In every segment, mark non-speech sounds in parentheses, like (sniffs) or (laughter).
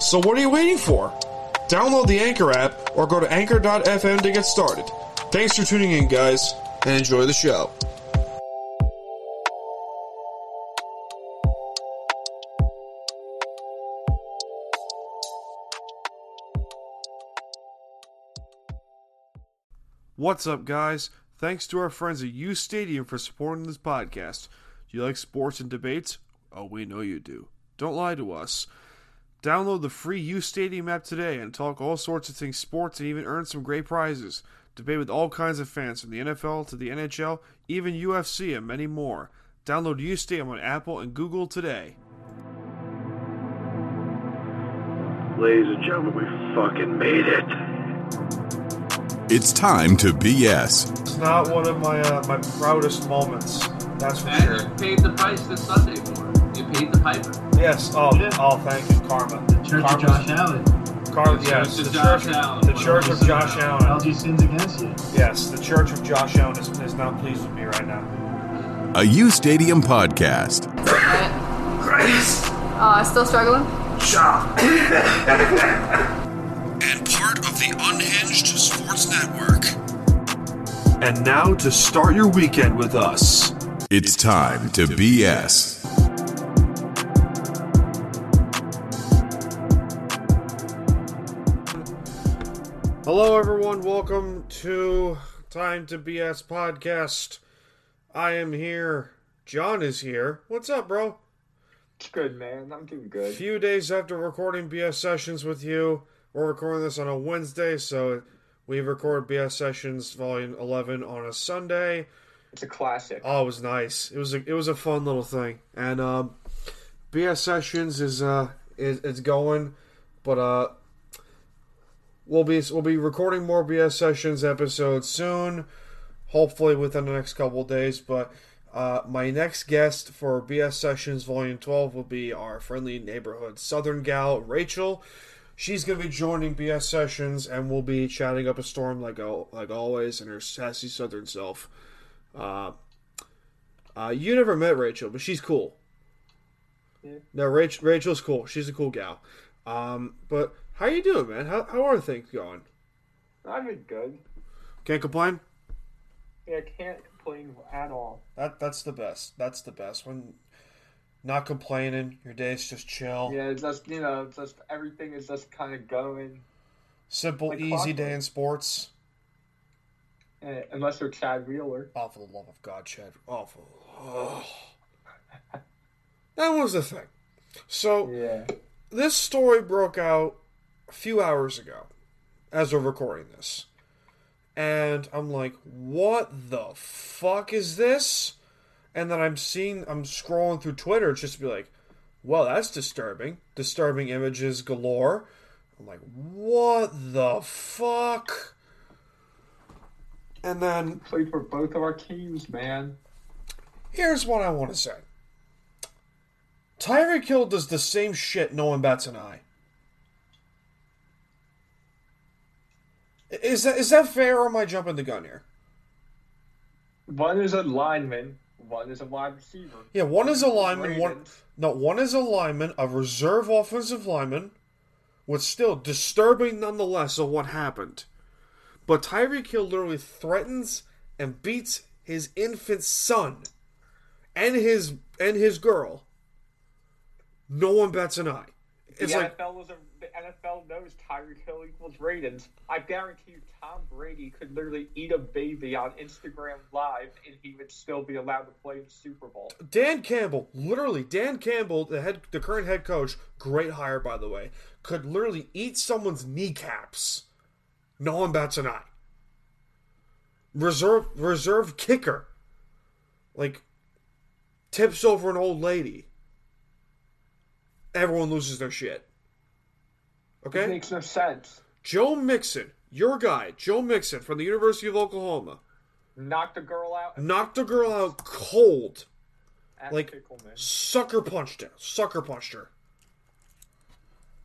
So what are you waiting for? Download the Anchor app or go to anchor.fm to get started. Thanks for tuning in, guys, and enjoy the show. What's up, guys? Thanks to our friends at U Stadium for supporting this podcast. Do you like sports and debates? Oh, we know you do. Don't lie to us. Download the free U Stadium app today and talk all sorts of things sports and even earn some great prizes. Debate with all kinds of fans from the NFL to the NHL, even UFC, and many more. Download U Stadium on Apple and Google today. Ladies and gentlemen, we fucking made it. It's time to BS. It's not one of my uh, my proudest moments. That's for And you paid the price this Sunday for it. You paid the piper. Yes. Oh, oh, thank you, Karma. The church of Josh Allen. Karma. The Yes. Church The of church. Josh Allen. The Church of Josh Allen. LG sins against you. Yes. The Church of Josh Allen is, is not pleased with me right now. A U Stadium podcast. Christ. Uh, still struggling? (laughs) and part of the Unhinged Sports Network. And now to start your weekend with us. It's time to BS. Hello, everyone. Welcome to Time to BS podcast. I am here. John is here. What's up, bro? It's good, man. I'm doing good. A few days after recording BS sessions with you. We're recording this on a Wednesday, so we record BS sessions volume 11 on a Sunday. It's a classic. Oh, it was nice. It was a, it was a fun little thing. And um, BS sessions is uh is it's going, but uh we'll be we'll be recording more BS sessions episodes soon, hopefully within the next couple of days. But uh, my next guest for BS sessions volume twelve will be our friendly neighborhood Southern gal Rachel. She's gonna be joining BS sessions, and we'll be chatting up a storm like like always in her sassy Southern self. Uh, uh, you never met Rachel, but she's cool. Yeah. No, Rach- Rachel's cool. She's a cool gal. Um, but how you doing, man? How, how are things going? I've been good. Can't complain. Yeah, I can't complain at all. That that's the best. That's the best. When not complaining, your day's just chill. Yeah, just you know, just everything is just kind of going. Simple, Like easy clockwork. day in sports. eh, unless you're Chad Wheeler. Oh, for the love of God, Chad. Oh, for... oh. That was the thing. So Yeah. this story broke out a few hours ago as we're recording this. And I'm like, what the fuck is this? And then I'm seeing, I'm scrolling through Twitter just to be like, well, that's disturbing. Disturbing images galore. I'm like, what the fuck? And then Played for both of our teams, man. Here's what I want to say. Tyreek Hill does the same shit no one bats an eye. Is that is that fair or am I jumping the gun here? One is a lineman, one is a wide receiver. Yeah, one is a lineman, one no, one is a lineman, a reserve offensive lineman, with still disturbing nonetheless of what happened. But Tyreek Hill literally threatens and beats his infant son and his and his girl. No one bets an eye. It's the like NFL was a, NFL knows Tyreek Hill equals ratings. I guarantee you, Tom Brady could literally eat a baby on Instagram Live, and he would still be allowed to play in the Super Bowl. Dan Campbell, literally, Dan Campbell, the head, the current head coach, great hire by the way, could literally eat someone's kneecaps. No one bats an eye. Reserve, reserve kicker, like tips over an old lady. Everyone loses their shit. Okay, makes no sense. Joe Mixon, your guy, Joe Mixon from the University of Oklahoma, knocked the girl out. knocked a girl out cold. At like- Pickleman. sucker punched her. Sucker punched her.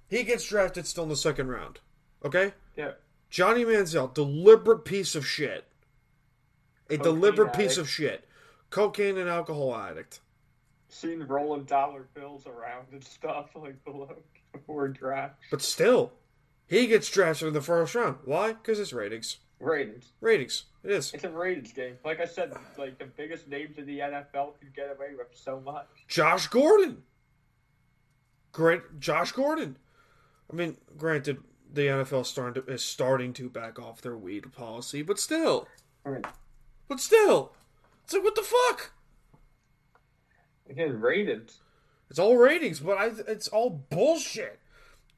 He gets drafted still in the second round. Okay? Yeah. Johnny Manziel, deliberate piece of shit. A Cocaine deliberate piece of shit. Cocaine and alcohol addict. Seen rolling dollar bills around and stuff like the below before draft. But still, he gets drafted in the first round. Why? Because it's ratings. Ratings. Ratings. It is. It's a ratings game. Like I said, like the biggest names in the NFL can get away with so much. Josh Gordon. Great Josh Gordon. I mean, granted, the NFL to, is starting to back off their weed policy, but still. Mean, But still. It's like, what the fuck? again, ratings. It's all ratings, but I, it's all bullshit.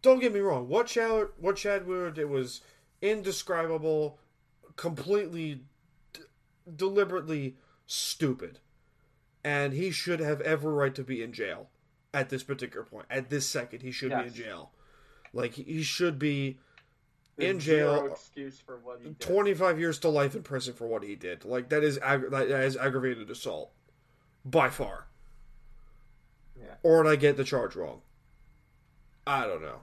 Don't get me wrong. What Chad, what Chad Wheeler did was indescribable, completely, d- deliberately stupid, and he should have every right to be in jail at this particular point. At this second, he should be in jail. Like he should be There's in jail. Excuse for what he did. 25 years to life in prison for what he did. Like that is ag- that is aggravated assault by far. Yeah. Or did I get the charge wrong? I don't know.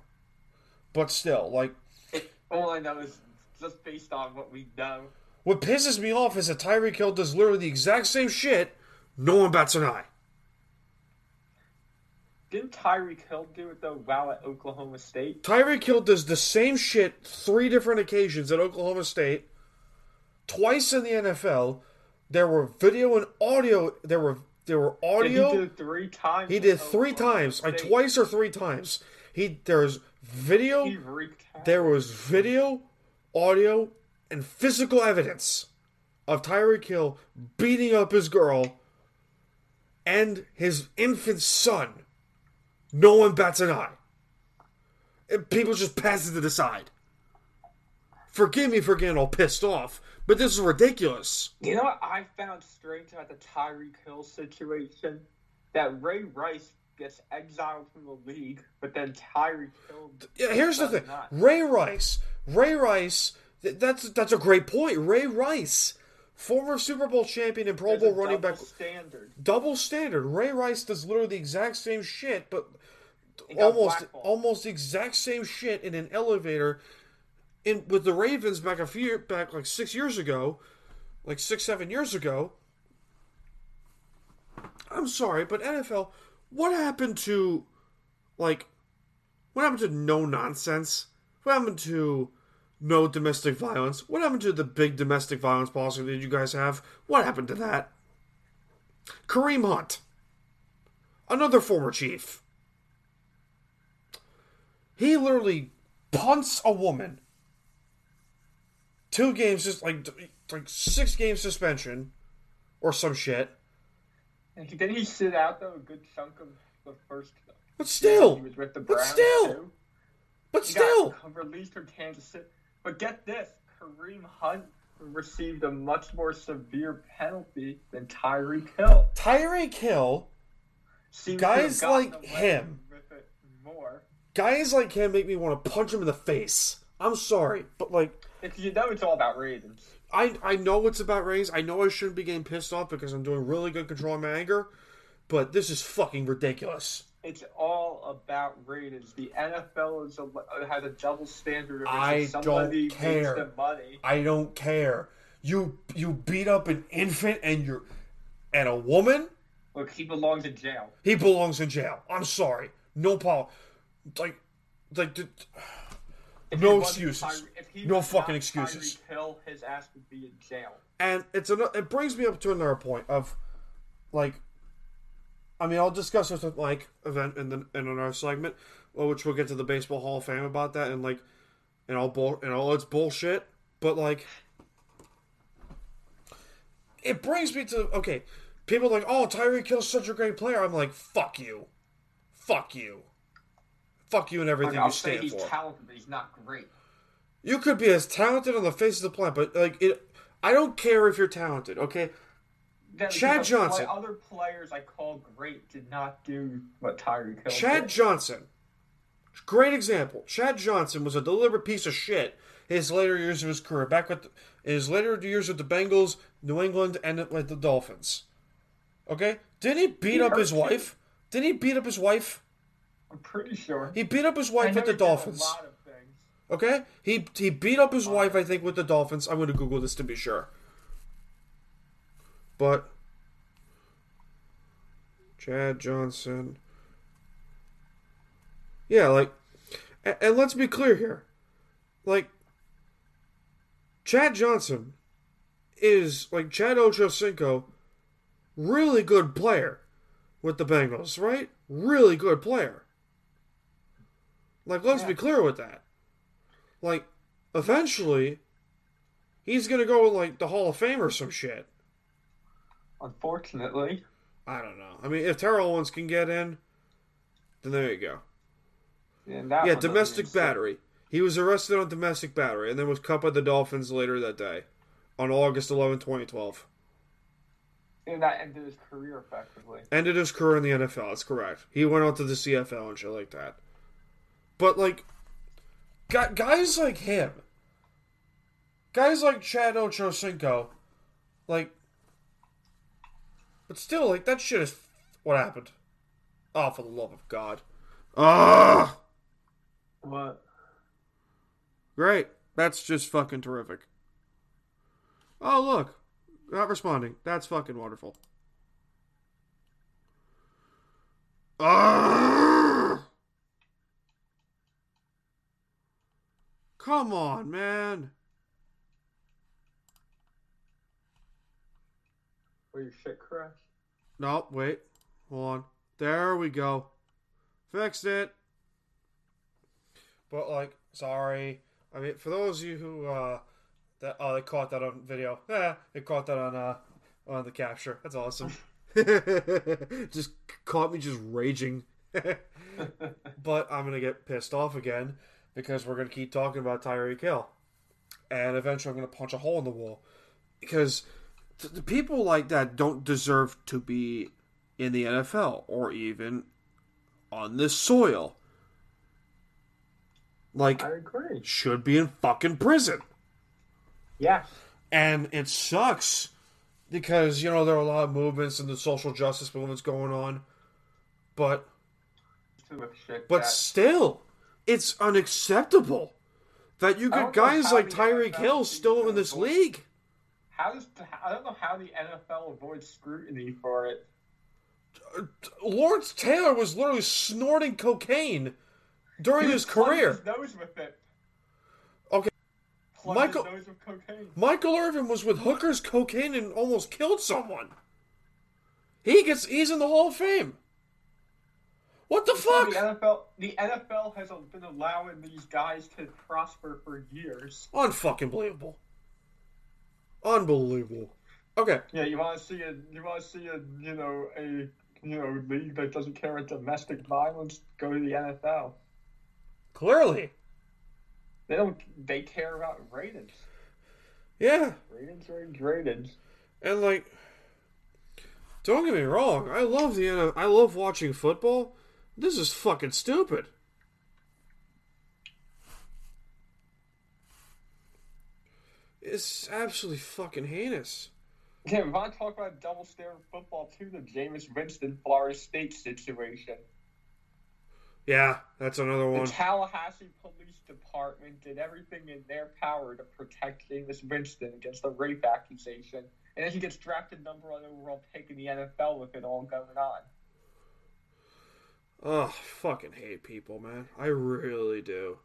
But still, like All I know is just based on what we know. what pisses me off is that Tyreek Hill does literally the exact same shit. No one bats an eye. Didn't Tyreek Hill do it though while at Oklahoma State? Tyreek Hill does the same shit three different occasions at Oklahoma State, twice in the NFL. There were video and audio. There were there were audio. he did three times. He did three times, like twice or three times. He there's video, He there was video, audio, and physical evidence of Tyreek Hill beating up his girl and his infant son. No one bats an eye. And people just pass it to the side. Forgive me for getting all pissed off, but this is ridiculous. You know what I found strange about the Tyreek Hill situation? That Ray Rice gets exiled from the league, but then Tyreek Hill. Yeah, here's the thing. not. Ray Rice. Ray Rice. th- That's that's a great point. Ray Rice, former Super Bowl champion and Pro There's Bowl running double back, standard. double standard. Ray Rice does literally the exact same shit, but almost almost the exact same shit in an elevator in with the Ravens back a few back like six years ago, like six seven years ago. I'm sorry, but NFL, what happened to like what happened to no nonsense? What happened to no domestic violence? What happened to the big domestic violence policy that you guys have? What happened to that? Kareem Hunt, another former chief. He literally punts a woman. Two games, just like like six game suspension, or some shit. And Didn't he sit out though a good chunk of the first? But still, he was with the Browns but still, too. but He still, got released from Kansas City. But get this, Kareem Hunt received a much more severe penalty than Tyreek Hill. Tyreek Hill, Seems Guys to have gotten like him. with it more. guys like him make me want to punch him in the face. I'm sorry, but like. If you know it's all about ratings. I I know it's about ratings. I know I shouldn't be getting pissed off because I'm doing really good controlling my anger, but this is fucking ridiculous. It's all about ratings. The NFL is a, has a double standard. Of I somebody don't care. The money. I don't care. You you beat up an infant and you're and a woman. Look, he belongs in jail. He belongs in jail. I'm sorry. No pol. Like like. the- If No excuses. Tyre- No fucking excuses. Tyreek Hill, his ass would be in jail. And it's an, it brings me up to another point of like I mean, I'll discuss this with Mike event in the in another segment, which we'll get to the Baseball Hall of Fame about that and like, and all bull and all its bullshit. But like, it brings me to okay. People are like, oh, Tyreek Hill's such a great player. I'm like, fuck you, fuck you, fuck you, and everything I'll you stand he's for. talented, but he's not great. You could be as talented on the face of the planet, but like it, I don't care if you're talented. Okay, Then Chad Johnson. play- other players I call great did not do what Tyreek Hill Chad did. Johnson, great example. Chad Johnson was a deliberate piece of shit. His later years of his career, back with in his later years with the Bengals, New England, and with the Dolphins. Okay, didn't he beat He up his wife? Didn't he beat up his wife? I'm pretty sure. He beat up his wife with the Dolphins. A lot of things. Okay, he he beat up his wife, I think, with the Dolphins. I'm going to Google this to be sure. But Chad Johnson, yeah, like, and, and let's be clear here, like, Chad Johnson is like Chad Ochocinco, really good player with the Bengals, right? Really good player. Like, let's be clear with that. Like, eventually, he's gonna go like the Hall of Fame or some shit. Unfortunately, I don't know. I mean, if Terrell Owens can get in, then there you go. that yeah, domestic battery. He was arrested on domestic battery and then was cut by the Dolphins later that day, on August 11, 2012. And that ended his career effectively. Ended his career in the NFL. That's correct. He went on to the CFL and shit like that. But like, guys like him, guys like Chad Ochocinco, like, but still, like that shit is what happened. Oh, for the love of God! Ah, What? great. That's just fucking terrific. Oh look, not responding. That's fucking wonderful. Ah! Come on, man. Were you shit crash? No, wait. Hold on. There we go. Fixed it. But like, sorry. I mean, for those of you who uh that oh they caught that on video. Yeah, (laughs) they caught that on uh on the capture. That's awesome. (laughs) (laughs) just caught me just raging. but I'm gonna get pissed off again because we're gonna keep talking about Tyreek Hill, and eventually I'm gonna punch a hole in the wall because th- the people like that don't deserve to be in the NFL or even on this soil. Like, I agree. should be in fucking prison. Yeah. And it sucks because, you know, there are a lot of movements and the social justice movements going on. But Too much shit. but that- still, it's unacceptable that you get guys like Tyreek Hill still in this avoid- league. how does I don't know how the NFL avoids scrutiny for it. Lawrence Taylor was literally snorting cocaine during his career. His nose with it. Okay. Michael- his nose with cocaine. Michael Irvin was with hookers, cocaine, and almost killed someone. He gets he's in the Hall of Fame. What the fuck? The? NFL, the NFL has been allowing these guys to prosper for years. Unfucking believable. Unbelievable. Okay. Yeah, you want to see a, you want to see a, you know, a, you know, league that doesn't care about domestic violence. Go to the NFL. Clearly. They don't. They care about ratings. Yeah. Ratings, ratings, ratings. And like don't get me wrong, I love the I love watching football. This is fucking stupid. It's absolutely fucking heinous. Yeah, we want talk about double stare football too. The Jameis Winston Florida State situation. Yeah, that's another one. The. Tallahassee Police Department did everything in their power to protect Jameis Winston against the rape accusation, and then he gets drafted number one overall pick in the NFL with it all going on. Oh, fucking hate people, man. I really do.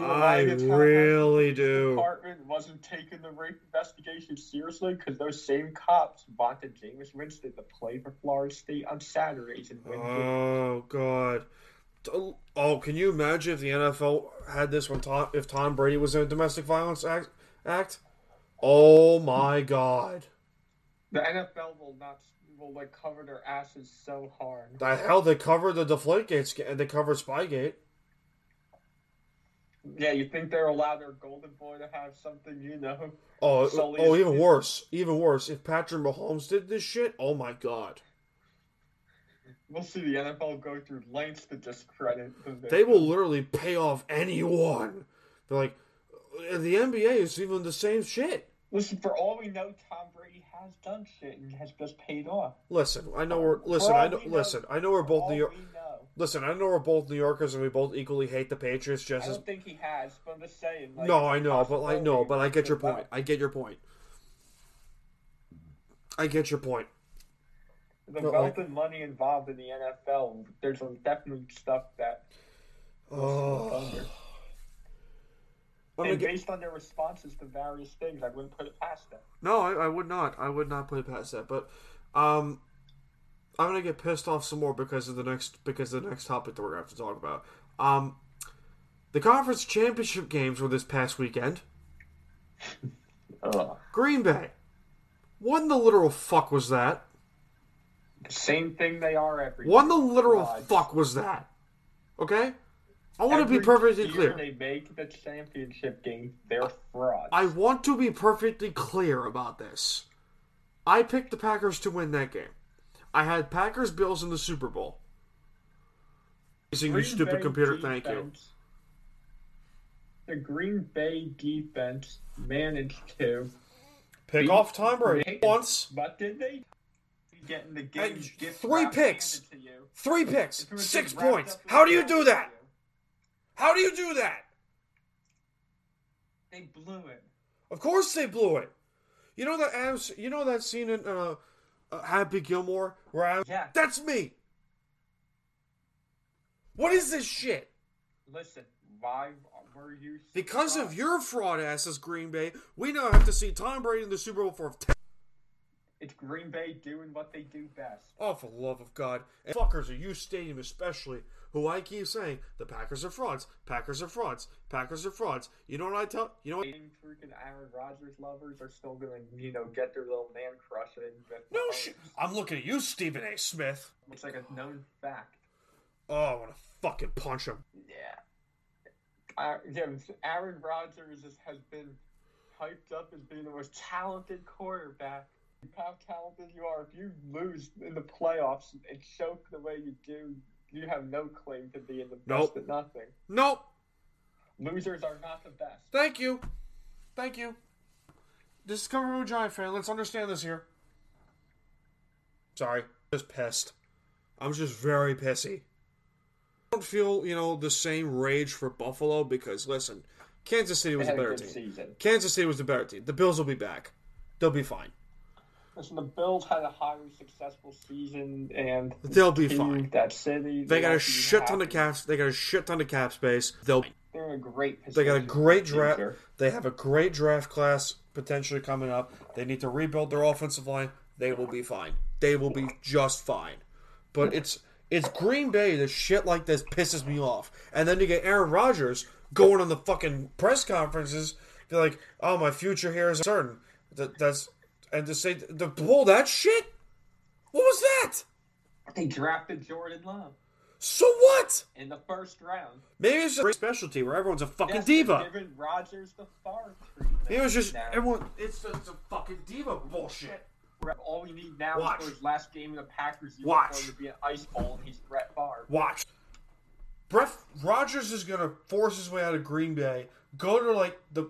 I the really do. Department wasn't taking the rape investigation seriously because those same cops wanted Jameis Winston to play for Florida State on Saturdays and win. games. Oh god. Oh, can you imagine if the NFL had this when Tom, if Tom Brady was in a domestic violence act? act? Oh my god. The NFL will not will like cover their asses so hard. The hell they covered the Deflategate and they covered Spygate. Yeah, you think they're allowed their golden boy to have something, you know? Oh, oh, is- even worse. Even worse. If Patrick Mahomes did this shit, oh my god. We'll see the NFL go through lengths to discredit the They will literally pay off anyone. They're like, "Uh, the NBA is even the same shit. Listen, for all we know, Tom Brady has done shit and has just paid off. Listen, I know we're listen. I know. know- Listen, I know we're both New York. Listen, I know we're both New Yorkers and we both equally hate the Patriots just I don't think he has, but I'm just saying. Like, No, I know, but I know, but I get your point. I get your point. I get your point. The But, wealth like- and money involved in the NFL, there's definitely stuff that. Oh, Thunder. I'm gonna And get, based on their responses to various things, I wouldn't put it past them. no, I, I would not. I would not put it past that. But, um, I'm gonna get pissed off some more because of the next because of the next topic that we're gonna have to talk about. Um, the conference championship games were this past weekend. (laughs) Green Bay. What in the literal fuck was that? Same thing they are every. What in the literal God. fuck was that? Okay? I want to be perfectly clear. They make the championship game. They're frauds. I want to be perfectly clear about this. I picked the Packers to win that game. I had Packers Bills in the Super Bowl. Using your stupid Bay computer, thank you. The Green Bay defense managed to Pick off Tom Brady once. But did they? Getting the game three picks. to you. Three picks, six points. How do you do that? How do you do that? They blew it. Of course they blew it. You know that Adams, you know that scene in uh, uh, Happy Gilmore where Adams, Yeah. that's me. What is this shit? Listen, why were you? Because of your fraud asses, Green Bay, we now have to see Tom Brady in the Super Bowl for. Ten- It's Green Bay doing what they do best. oh, for the love of God! And fuckers at U Stadium, especially, who I keep saying the Packers are frauds. Packers are frauds. Packers are frauds. You know what I tell? You know what? Hating freaking Aaron Rodgers lovers are still gonna, you know, get their little man crush in. No shit. I'm looking at you, Stephen A. Smith. It's like a known fact. Oh, I want to fucking punch him. Yeah. Uh, yeah, Aaron Rodgers has been hyped up as being the most talented quarterback. How talented you are, if you lose in the playoffs and choke the way you do, you have no claim to being the best Nope. at nothing. Nope. Losers are not the best. Thank you. Thank you. This is coming from a Giant fan. Let's understand this here. Sorry. Just pissed. I'm just very pissy. I don't feel, you know, the same rage for Buffalo because, listen, Kansas City was a better team. season. Kansas City was the better team. The Bills will be back. They'll be fine. Listen, the Bills had a highly successful season, and They'll be fine. That city, They got a shit ton of caps. They got a shit ton of cap space. They'll. They're a great They got a great draft. future. They have a great draft class potentially coming up. They need to rebuild their offensive line. They will be fine. They will be just fine. But it's it's Green Bay that shit like this pisses me off. And then you get Aaron Rodgers going on the fucking press conferences, be like, "Oh, my future here is certain." That, that's and to say to pull that shit. What was that? They drafted Jordan Love So what? in the first round. Maybe it's a great specialty where everyone's a fucking Yes, diva. Giving Rodgers the far. It was just now. everyone. It's just a fucking diva bullshit. All we need now Watch. is for his last game in the Packers Watch. to be an ice bowl, and he's Brett Favre. Watch. Brett Rodgers is gonna force his way out of Green Bay, go to like the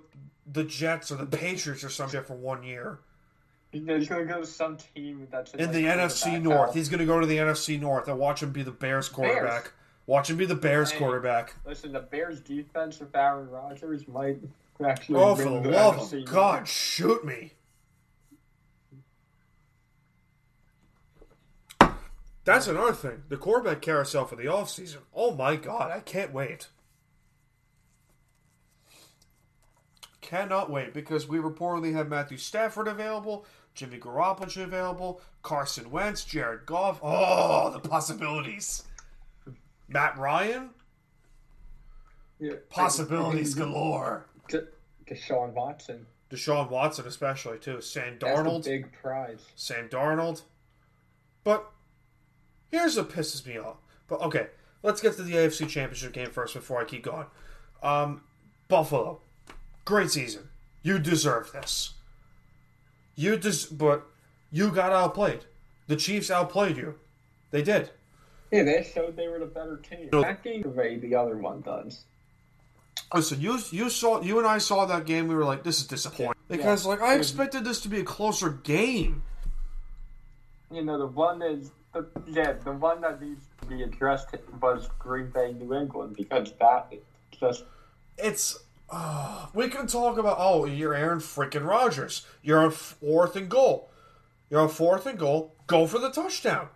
the Jets or the Patriots or some shit for one year He's gonna go to some team that's in like, the NFC North. He's gonna go to the NFC North and watch him be the Bears quarterback. Watch him be the Bears Hey. quarterback. Listen, the Bears' defense with Aaron Rodgers might actually. Oh, for the love of God, shoot me! That's another thing. The quarterback carousel for the offseason. Oh my God, I can't wait. Cannot wait because we reportedly have Matthew Stafford available, Jimmy Garoppolo available, Carson Wentz, Jared Goff. Oh, the possibilities. Matt Ryan, Yeah. possibilities (laughs) galore. De- Deshaun Watson. Deshaun Watson, especially too. Sam That's Darnold. big prize. Sam Darnold. But here's what pisses me off. But okay, let's get to the AFC Championship game first before I keep going. Um, Buffalo, great season. You deserve this. You des- but you got outplayed. The Chiefs outplayed you. They did. Yeah, they showed they were the better team. That game, the way the other one does. Listen, you you saw you and I saw that game. We were like, this is disappointing because like I expected this to be a closer game. You know, the one is, the, yeah, the one that needs to be addressed was Green Bay, New England, because that just, it's uh, (sighs) we can talk about oh you're Aaron freaking Rodgers. You're on fourth and goal. You're on fourth and goal. Go for the touchdown.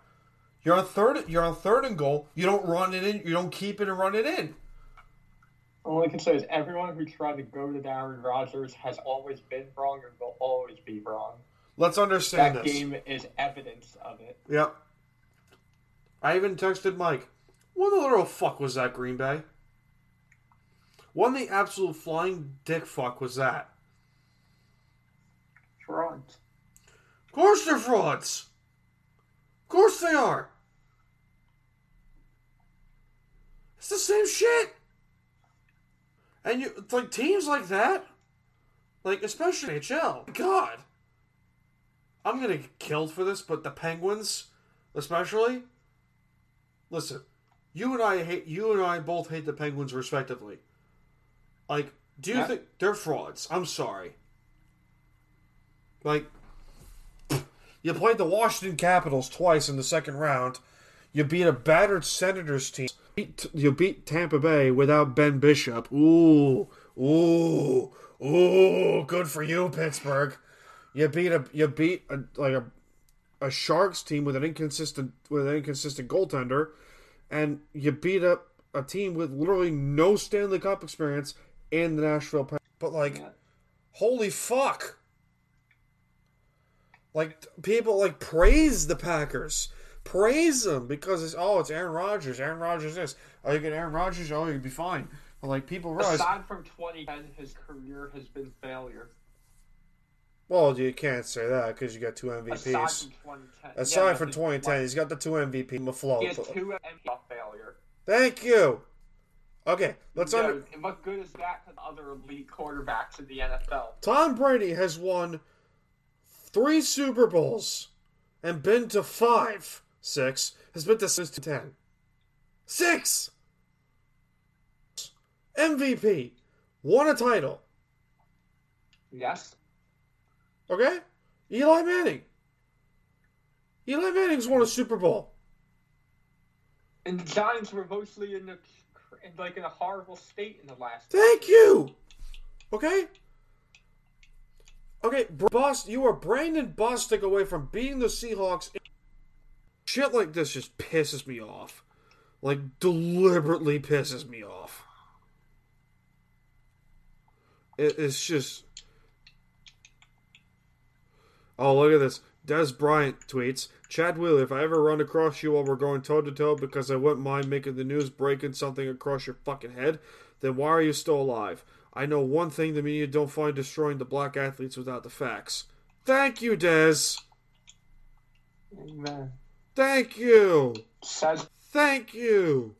You're on third. You're on third and goal. You don't run it in. You don't keep it and run it in. all I can say is everyone who tried to go to Aaron Rodgers has always been wrong and will always be wrong. Let's understand That this. game is evidence of it. Yep. I even texted Mike. What the little fuck was that, Green Bay? What in the absolute flying dick fuck was that? Frauds. Of course they're frauds. Of course they are. It's the same shit. And you it's like teams like that, like especially NHL. God, I'm gonna get killed for this, but the Penguins, especially. Listen, you and I hate you and I both hate the Penguins respectively. Like, do you think they're frauds? I'm sorry. Like, (sniffs) you played the Washington Capitals twice in the second round. You beat a battered Senators team. You beat Tampa Bay without Ben Bishop. Ooh, ooh, ooh! Good for you, Pittsburgh. You beat a you beat a, like a a Sharks team with an inconsistent with an inconsistent goaltender, and you beat up a team with literally no Stanley Cup experience in the Nashville. Pen- But like, Yeah. holy fuck! Like people like praise the Packers, praise them because it's oh it's Aaron Rodgers. Aaron Rodgers this. Oh you get Aaron Rodgers. Oh you'd be fine. But like people realize, Aside from 2010, his career has been failure. well you can't say that because you got two Aside MVPs. from 2010. Aside yeah, from 2010, he's got the two MVP afloat. He has two MVP failure. Thank you. Okay, let's Yeah, under. and what good is that to the other elite quarterbacks in the NFL? Tom Brady has won three Super Bowls and been to five, six, has been to six to ten. Six! MVP. Won a title. Yes. Okay? Eli Manning. Eli Manning's won a Super Bowl. And the Giants were mostly in the in like in a horrible state in the last. Thank you. Okay. Okay, Boston, you are Brandon Bostick away from beating the Seahawks. Shit like this just pisses me off. Like deliberately pisses me off. It, it's just. Oh, look at this. Dez Bryant tweets Chad Wheeler, if I ever run across you while we're going toe to toe because I wouldn't mind making the news breaking something across your fucking head, then why are you still alive? I know one thing the media don't find destroying the black athletes without the facts. Thank you, Dez. Amen. Thank you. Thank you.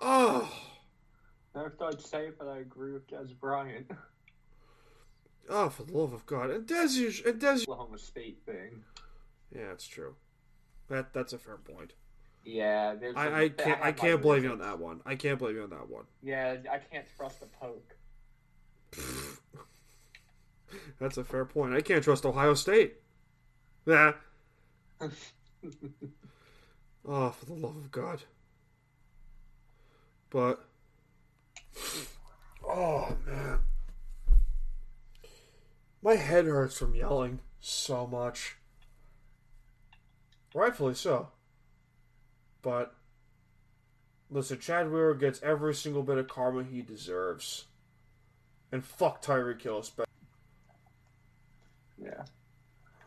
Oh. never thought I'd say it, but I agree with Dez Bryant. (laughs) Oh, for the love of God. And Dez, you, and Dez. Oklahoma State thing. Yeah, it's true. That that's a fair point. Yeah, there's. I, I can't I can't blame you on that one. I can't blame you on that one. Yeah, I can't trust the poke. (laughs) That's a fair point. I can't trust Ohio State. Nah. (laughs) oh, for the love of God. But oh man. My head hurts from yelling so much. Rightfully so. But listen, Chad Wheeler gets every single bit of karma he deserves. And fuck Tyreek Hill. especially. Yeah.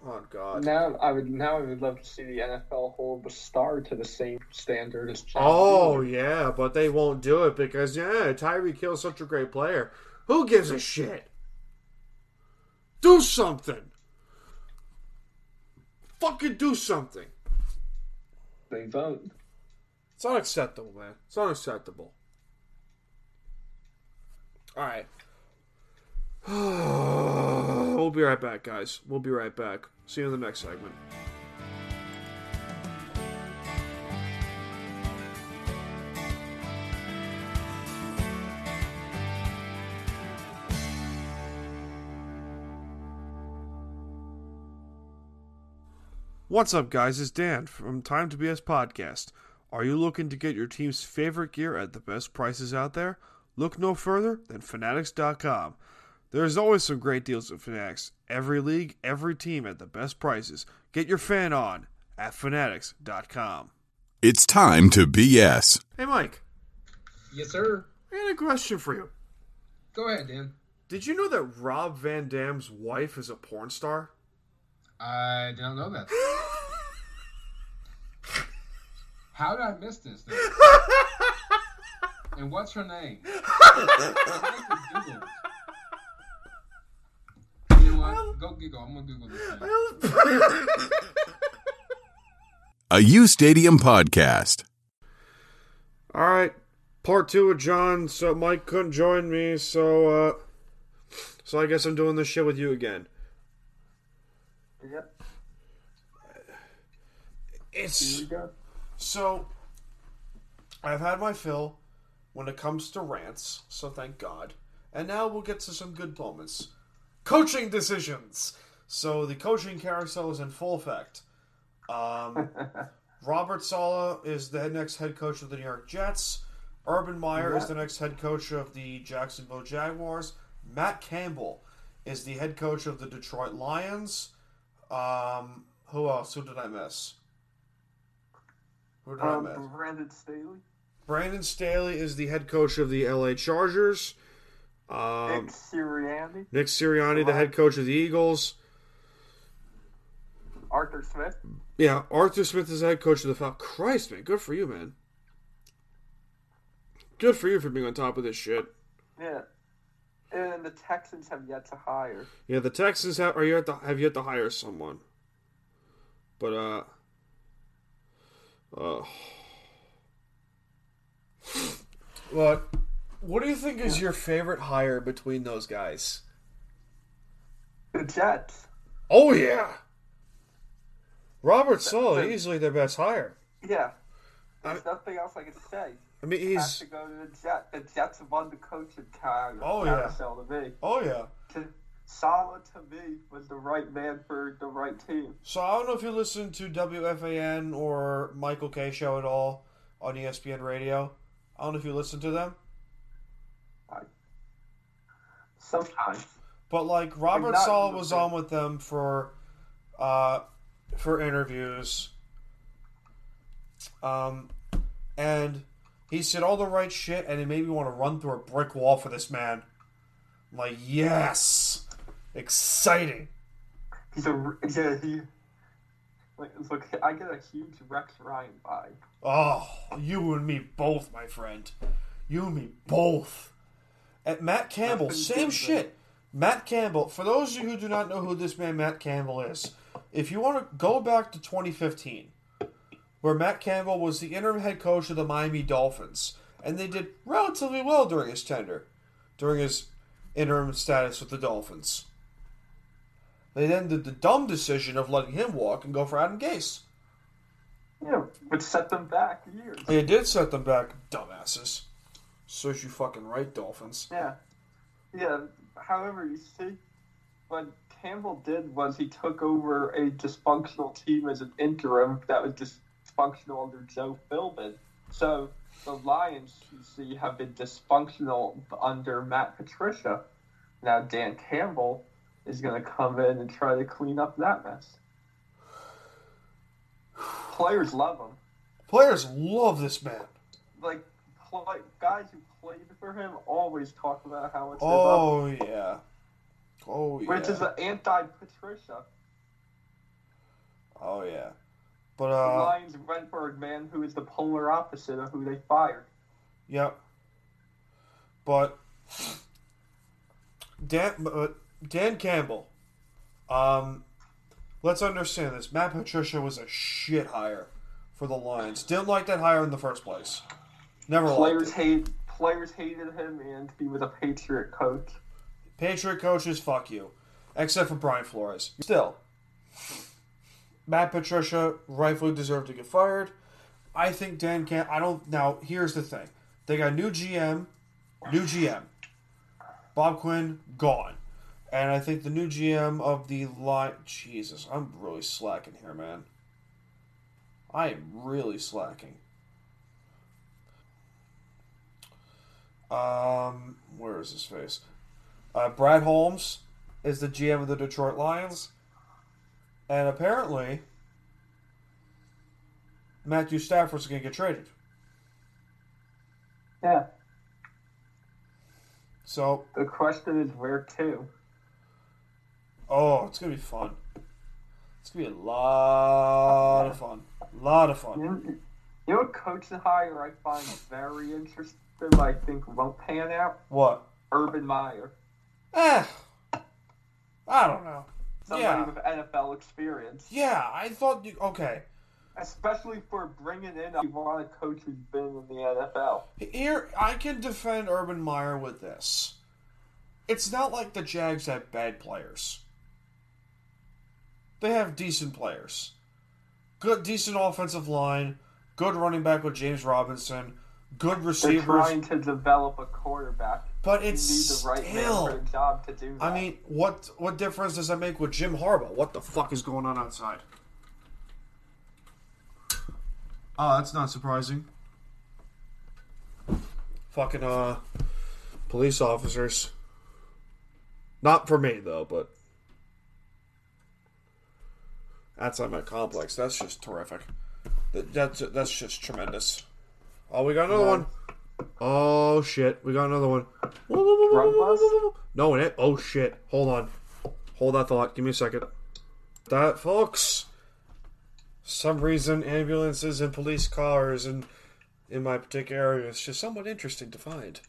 Oh god. Now I would now I would love to see the NFL hold the star to the same standard as John Oh yeah, but they won't do it because yeah, Tyreek Hill's such a great player. Who gives a shit? Do something. Fucking do something. They vote. It's unacceptable, man. It's unacceptable. All right. (sighs) we'll be right back, guys. We'll be right back. See you in the next segment. What's up, guys? It's Dan from Time to BS Podcast. Are you looking to get your team's favorite gear at the best prices out there? Look no further than Fanatics.com. There's always some great deals at Fanatics. Every league, every team at the best prices. Get your fan on at Fanatics.com. It's time to BS. Hey, Mike, Yes, sir. I got a question for you. Go ahead, Dan. Did you know that Rob Van Dam's wife is a porn star? I don't know that. (gasps) (laughs) How did I miss this? And what's her name? I can Google it. You know what? Go Google. I'm gonna Google this. A U Stadium podcast. All right, part two with John. So Mike couldn't join me, so uh, so I guess I'm doing this shit with you again. Yep. It's Here we go. So I've had my fill when it comes to rants, so thank God. And now we'll get to some good moments. Coaching decisions. So the coaching carousel is in full effect. Um, (laughs) Robert Saleh is the next head coach of the New York Jets. Urban Meyer is the next head coach of the Jacksonville Jaguars. Matt Campbell is the head coach of the Detroit Lions. Um, who else? Who did I miss? Who did I miss? Um, Brandon Staley, Brandon Staley is the head coach of the LA Chargers. Um, Nick Sirianni, Nick Sirianni, the head coach of the Eagles. Arthur Smith. Yeah, Arthur Smith is the head coach of the Falcons. Christ, man, good for you, man. Good for you for being on top of this shit. Yeah. And the Texans have yet to hire. Yeah, the Texans have are yet to have yet to hire someone. But uh uh What what do you think is your favorite hire between those guys? The Jets. Oh yeah. Robert Saleh, easily their best hire. Yeah. I- There's nothing else I can say. I mean he's to go to the Jets. The Jets won the coaching car- Oh, yeah. carousel to me. Oh yeah. To, Saleh to me was the right man for the right team. So I don't know if you listen to WFAN or Michael Kay show at all on ESPN radio. I don't know if you listen to them. I, Sometimes. But like Robert not Saleh was on with them for uh for interviews. Um and he said all the right shit and it made me want to run through a brick wall for this man. I'm like, yes. Exciting. He's a yeah he. Like, look, I get a huge Rex Ryan vibe. Oh, you and me both, my friend. You and me both. At Matt Campbell, same shit. Matt Campbell, for those of you who do not know who this man Matt Campbell is, if you want to go back to 2015, where Matt Campbell was the interim head coach of the Miami Dolphins, and they did relatively well during his tenure, during his interim status with the Dolphins. They then did the dumb decision of letting him walk and go for Adam Gase. Yeah, which set them back years. They did set them back, dumbasses. Serves you fucking right, Dolphins. Yeah. Yeah. However, you see, what Campbell did was he took over a dysfunctional team as an interim that was dysfunctional under Joe Philbin. So the Lions, you see, have been dysfunctional under Matt Patricia. Now Dan Campbell is going to come in and try to clean up that mess. Players love him. Players love this man. Like play, guys who played for him always talk about how it's Oh yeah. Oh yeah. which is an anti-Patricia. oh yeah. But uh, Lions a man who is the polar opposite of who they fired. Yep. But Dan, uh, Dan Campbell. Um, let's understand this. Matt Patricia was a shit hire for the Lions. Didn't like that hire in the first place. Never Players liked it. hate players hated him, and he was a Patriot coach. Patriot coaches, fuck you. Except for Brian Flores. Still, Matt Patricia rightfully deserved to get fired. I think Dan Camp. I don't. Now, here's the thing. They got new GM, new GM. Bob Quinn gone, and I think the new GM of the line. Jesus, I'm really slacking here, man. I am really slacking. Um, where is his face? Uh, Brad Holmes is the GM of the Detroit Lions, and apparently Matthew Stafford's going to get traded. Yeah. So, The question is where to. Oh, it's going to be fun. It's going to be a lot of fun. A lot of fun. You you know what coaching hire I find very interesting, I think won't pan out? What? Urban Meyer. Eh, I don't know. Somebody Yeah. with NFL experience. Yeah, I thought you. Okay, Especially for bringing in a one coach who's been in the NFL. Here, I can defend Urban Meyer with this. It's not like the Jags have bad players. They have decent players. Good, decent offensive line. Good running back with James Robinson. Good receivers. They're trying to develop a quarterback. But You it's need the right man still. for the job to do that. I mean, what what difference does that make with Jim Harbaugh? What the fuck is going on outside? Oh, that's not surprising. Fucking uh, police officers. Not for me though, but that's on my complex. That's just terrific. That, that's that's just tremendous. Oh, we got another one. Oh shit, we got another one. Drug bust? No, it. Oh shit. Hold on. Hold that thought. Give me a second. That, folks. Some reason ambulances and police cars and in my particular area is just somewhat interesting to find.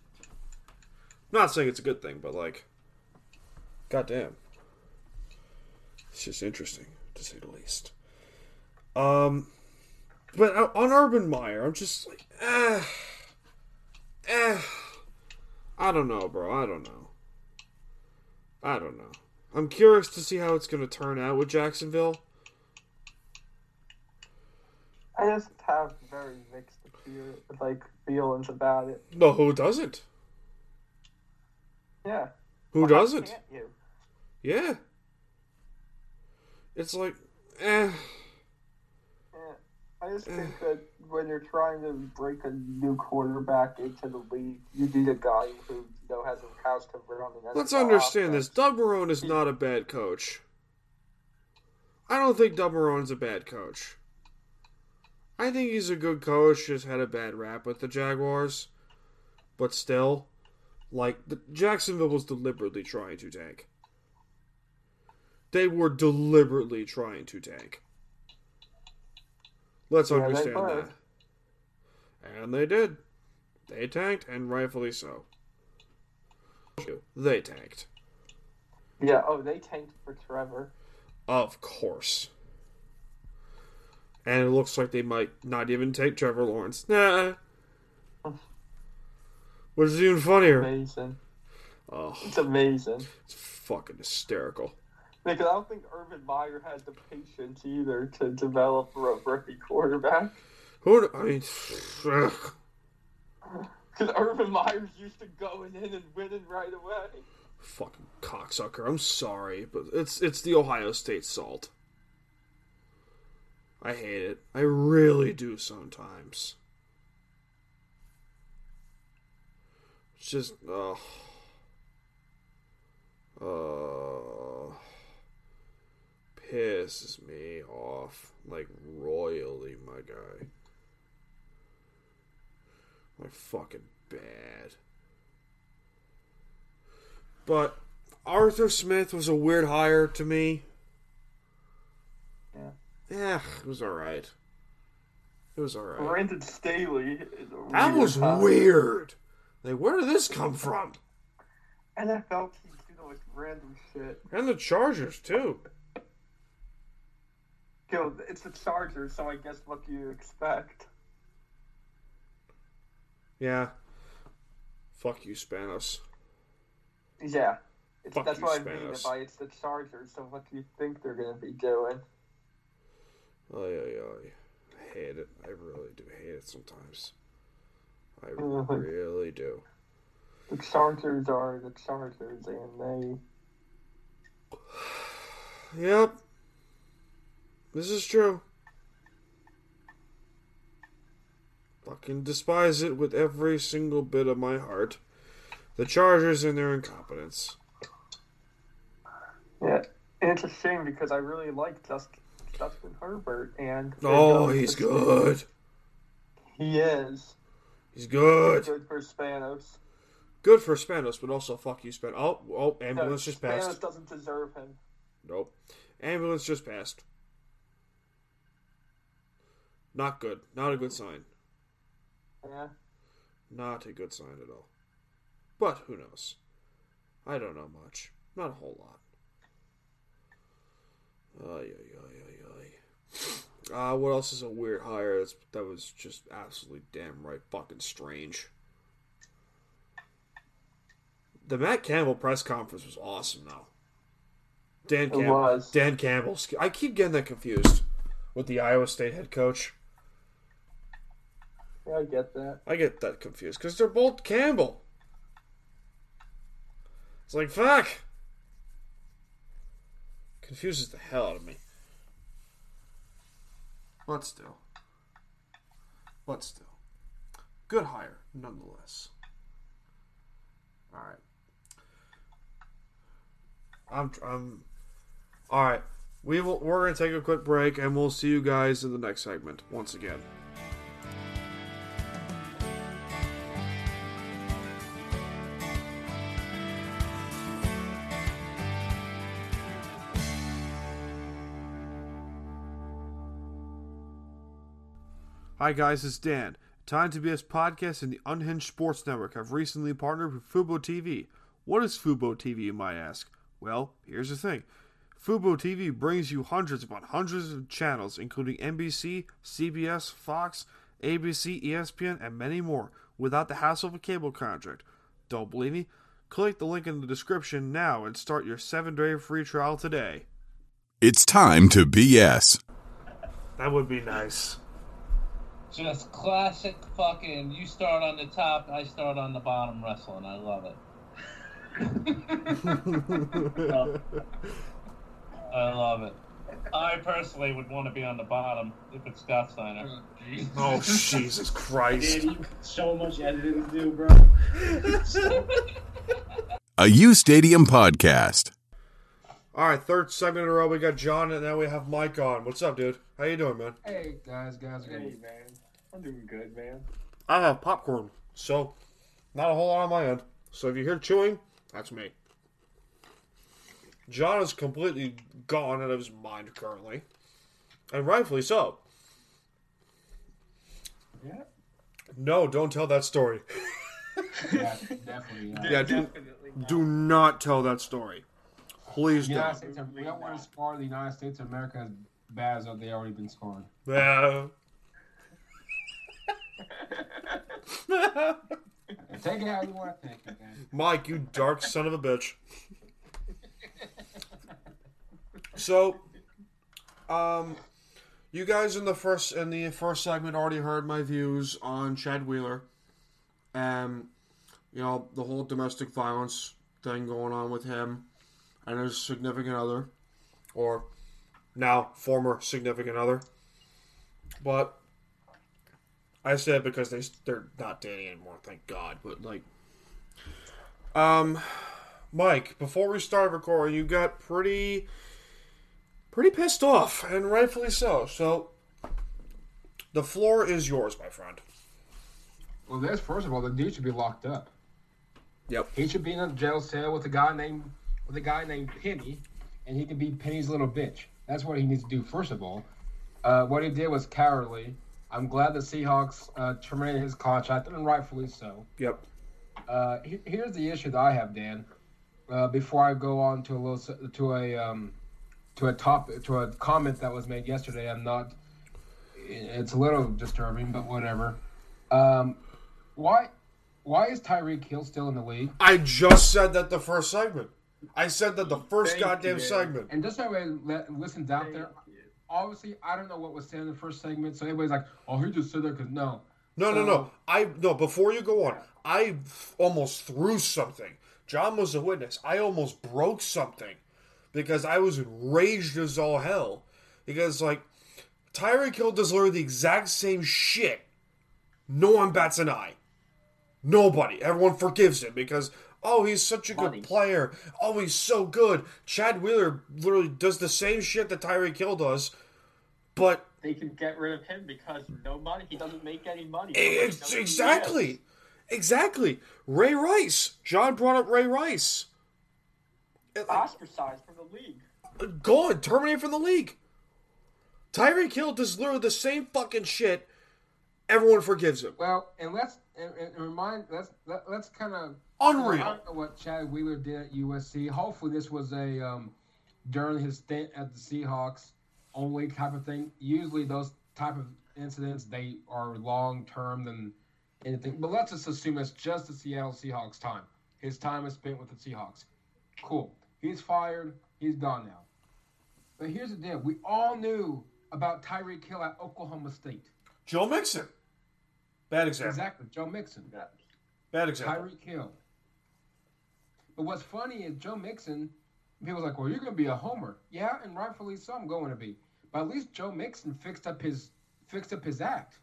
I'm not saying it's a good thing, but like, goddamn, it's just interesting to say the least. Um, but on Urban Meyer, I'm just like, eh, eh. I don't know, bro. I don't know. I don't know. I'm curious to see how it's going to turn out with Jacksonville. I just have very mixed like feelings about it. No, who doesn't? Yeah. Who Well, doesn't? Yeah. It's like, eh. I just think that when you're trying to break a new quarterback into the league, you need a guy who you know has a house to run. And Let's understand this. Doug Marrone is not a bad coach. I don't think Doug Marrone's a bad coach. I think he's a good coach, just had a bad rap with the Jaguars. But still, like, the, Jacksonville was deliberately trying to tank. They were deliberately trying to tank. Let's Yeah, understand that. And they did. They tanked, and rightfully so. They tanked. Yeah. Oh, they tanked for Trevor. Of course. And it looks like they might not even take Trevor Lawrence. Nah. Which is even funnier. Amazing. Oh, It's amazing. it's fucking hysterical. Because I don't think Urban Meyer had the patience either to develop a rookie quarterback. Who? I mean. Because Urban Meyer's used to going in and winning right away. fucking cocksucker. I'm sorry, but it's it's the Ohio State salt. I hate it. I really do sometimes. It's just, uh, uh, pisses me off like royally, my guy. Like fucking bad. But Arthur Smith was a weird hire to me. Yeah. Yeah, it was alright. It was alright. Brandon Staley. Is a That was hire. weird. Like, where did this come from? NFL teams do the most random shit. And the Chargers too. Yo, it's the Chargers, so I guess what do you expect? Yeah. Fuck you, Spanos. Yeah. It's, Fuck that's you, what I mean. Spanos. I, it's the Chargers, so what do you think they're going to be doing? Oy, oy. I hate it. I really do hate it sometimes. I (laughs) really do. The Chargers are the Chargers, and they. (sighs) Yep. This is true. Fucking despise it with every single bit of my heart. The Chargers and their incompetence. Yeah. And it's a shame because I really like Just, Justin Herbert, and. Oh, he's good. He is. He's good. Good for Spanos. Good for Spanos, but also fuck you, Spanos. Oh, oh, No, ambulance just passed. Spanos doesn't deserve him. Nope. Ambulance just passed. Not good. Not a good sign. Yeah. Not a good sign at all. But who knows? I don't know much. Not a whole lot. Ay, ay, ay, ay, ay. Uh, what else is a weird hire that's, that was just absolutely damn right fucking strange? The Matt Campbell press conference was awesome, though. Dan Campbell. Dan Campbell. I keep getting that confused with the Iowa State head coach. Yeah, I get that. I get that confused because they're both Campbell. It's like fuck. Confuses the hell out of me. But still. But still. Good hire, nonetheless. Alright. I'm I'm Alright. We will we're gonna take a quick break and we'll see you guys in the next segment once again. Hi guys, it's Dan. Time to BS Podcast and the Unhinged Sports Network have recently partnered with Fubo TV. What is Fubo TV, you might ask? Well, here's the thing. Fubo TV brings you hundreds upon hundreds of channels, including NBC, CBS, Fox, ABC, ESPN, and many more, without the hassle of a cable contract. Don't believe me? Click the link in the description now and start your 7-day free trial today. It's time to BS. That would be nice. Just classic fucking. You start on the top, I start on the bottom wrestling. I love it. (laughs) I love it. I personally would want to be on the bottom if it's Scott Steiner. Oh, Jesus oh, Christ. Dude, so much editing to do, bro. A U Stadium podcast. All right, third segment in a row. We got John, and now we have Mike on. What's up, dude? How you doing, man? Hey guys, guys, Hey, good. man. I'm doing good, man. I have popcorn, so not a whole lot on my end. So if you hear chewing, that's me. John is completely gone out of his mind currently, and rightfully so. Yeah, No, don't tell that story. (laughs) yeah, definitely. Yeah. Yeah, do, Definitely not. do not tell that story. Please The United don't. States of, we don't want to spar the United States of America as bad as they already been scoring. Yeah. (laughs) Take it how you want to take it, man. Mike, you dark son of a bitch. So, um, you guys in the first in the first segment already heard my views on Chad Wheeler, and you know the whole domestic violence thing going on with him and his significant other, or now former significant other. But I said because they they're not dating anymore, thank God. But like, um, Mike, before we started recording, you got pretty, pretty pissed off, and rightfully so. So, the floor is yours, my friend. Well, this first of all, the dude should be locked up. Yep. He should be in a jail cell with a guy named with a guy named Penny, and he can be Penny's little bitch. That's what he needs to do first of all. Uh, what he did was cowardly. I'm glad the Seahawks uh, terminated his contract, and rightfully so. Yep. Uh, he- here's the issue that I have, Dan. Uh, before I go on to a little to a um, to a topic to a comment that was made yesterday, I'm not. It's a little disturbing, but whatever. Um, why why is Tyreek Hill still in the league? I just said that the first segment. I said that the mm, first Thank goddamn you. segment. And just so everybody le- listens out there, obviously I don't know what was said in the first segment, so everybody's like, "Oh, he just said that because no." No, no, So- no. I no. Before you go on, I f- almost threw something. John was a witness. I almost broke something because I was enraged as all hell. Because like Tyreek Hill does literally the exact same shit. No one bats an eye. Nobody. Everyone forgives him because oh he's such a Money. good player. Oh he's so good. Chad Wheeler literally does the same shit that Tyreek Hill does, but They can get rid of him because no money. He doesn't make any money. Ex- Nobody knows who he exactly. Exactly. Ray Rice. John brought up Ray Rice. Uh, Ostracized from the league. Gone. Terminated from the league. Tyreek Hill does literally the same fucking shit. Everyone forgives him. Well, and let's and, and remind let's let, let's kind of Unreal. I don't know what Chad Wheeler did at USC. Hopefully, this was a um, during his stint at the Seahawks only type of thing. Usually, those type of incidents they are long term than anything. But let's just assume it's just the Seattle Seahawks time. His time is spent with the Seahawks. Cool. He's fired. He's gone now. But here's the deal: we all knew about Tyreek Hill at Oklahoma State. Joe Mixon. Bad example. Exactly, Joe Mixon. Bad example. Tyreek Hill. But what's funny is Joe Mixon, people's like, well, you're going to be a homer. Yeah, and rightfully so, I'm going to be. But at least Joe Mixon fixed up his fixed up his act.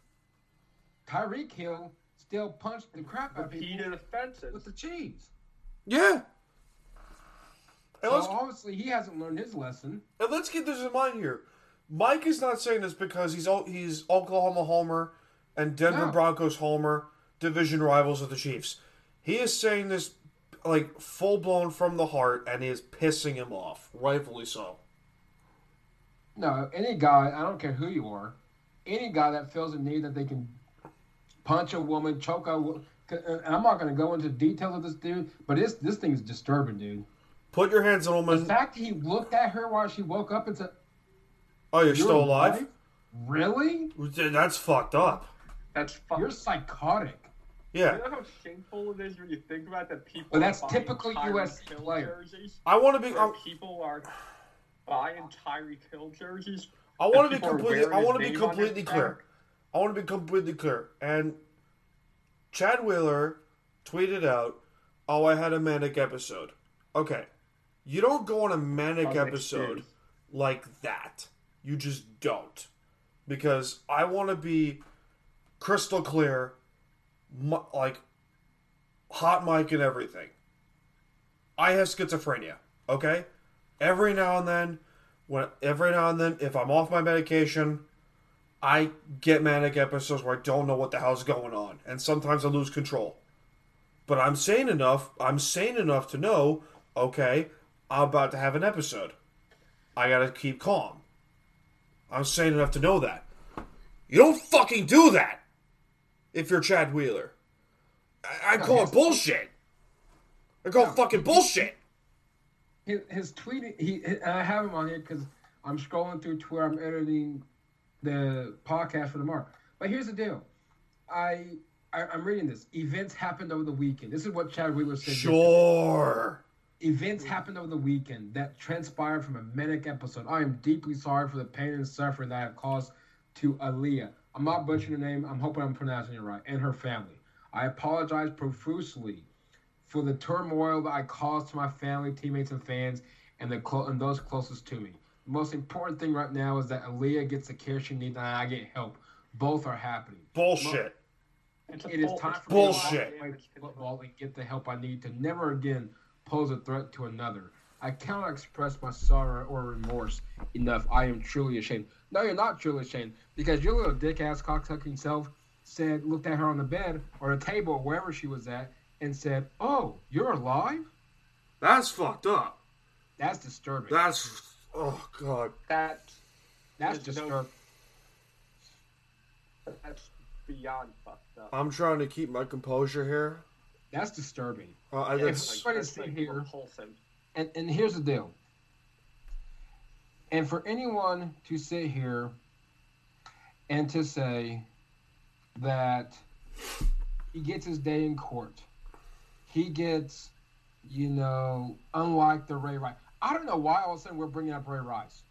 Tyreek Hill still punched the crap out of people Repeated offenses. with the cheese. Yeah. And So obviously he hasn't learned his lesson. and let's get this in mind here. Mike is not saying this because he's he's Oklahoma Homer and Denver No. Broncos Homer, division rivals of the Chiefs. He is saying this like full blown from the heart, and is pissing him off, rightfully so. No, any guy, I don't care who you are, any guy that feels a need that they can punch a woman, choke a woman, and I'm not going to go into details of this dude, but this this thing is disturbing, dude. Put your hands on a The woman. fact he looked at her while she woke up and said, Oh, you're, "You're still alive? Really? That's fucked up. That's fucking. You're psychotic." Yeah. You know how shameful it is when you think about that people. Well, are that's buying typical US Hill player. Jerseys, I want to be. where I, people are buying Tyreek Hill jerseys. I want to be completely. I want to be completely clear. I want to be completely clear. And Chad Wheeler tweeted out, "Oh, I had a manic episode." Okay, you don't go on a manic On episode like that. You just don't, because I want to be crystal clear, mu- like hot mic and everything. I have schizophrenia. Okay, every now and then, when every now and then, if I'm off my medication, I get manic episodes where I don't know what the hell's going on, and sometimes I lose control. But I'm sane enough. I'm sane enough to know. Okay, I'm about to have an episode. I gotta keep calm. I'm sane enough to know that. You don't fucking do that. If you're Chad Wheeler, I, I call it bullshit. I call it fucking bullshit. His, his tweet, he, and I have him on here because I'm scrolling through Twitter. I'm editing the podcast for tomorrow. But here's the deal, I, I I'm reading this. Events happened over the weekend. This is what Chad Wheeler said. Sure. Events happened over the weekend that transpired from a manic episode. I am deeply sorry for the pain and suffering that I have caused to Aaliyah. I'm not butchering her name. I'm hoping I'm pronouncing it right. And her family. I apologize profusely for the turmoil that I caused to my family, teammates, and fans, and the clo- and those closest to me. The most important thing right now is that Aaliyah gets the care she needs and I get help. Both are happening. Bullshit. It's a It is full- time it's for Bullshit. me to play football and get the help I need to never again pose a threat to another. I cannot express my sorrow or remorse enough. I am truly ashamed. No, you're not truly ashamed because your little dick ass cocksucking self said, looked at her on the bed or the table or wherever she was at, and said, "Oh, you're alive." That's fucked up. That's disturbing. That's oh god. That's That's there's no- disturbing. that's beyond fucked up. I'm trying to keep my composure here. That's disturbing. Uh, I, If that's, everybody That's sit like here, repulsive. And and here's the deal. And for anyone to sit here and to say that he gets his day in court, he gets, you know, unlike the Ray Rice. I don't know why all of a sudden we're bringing up Ray Rice.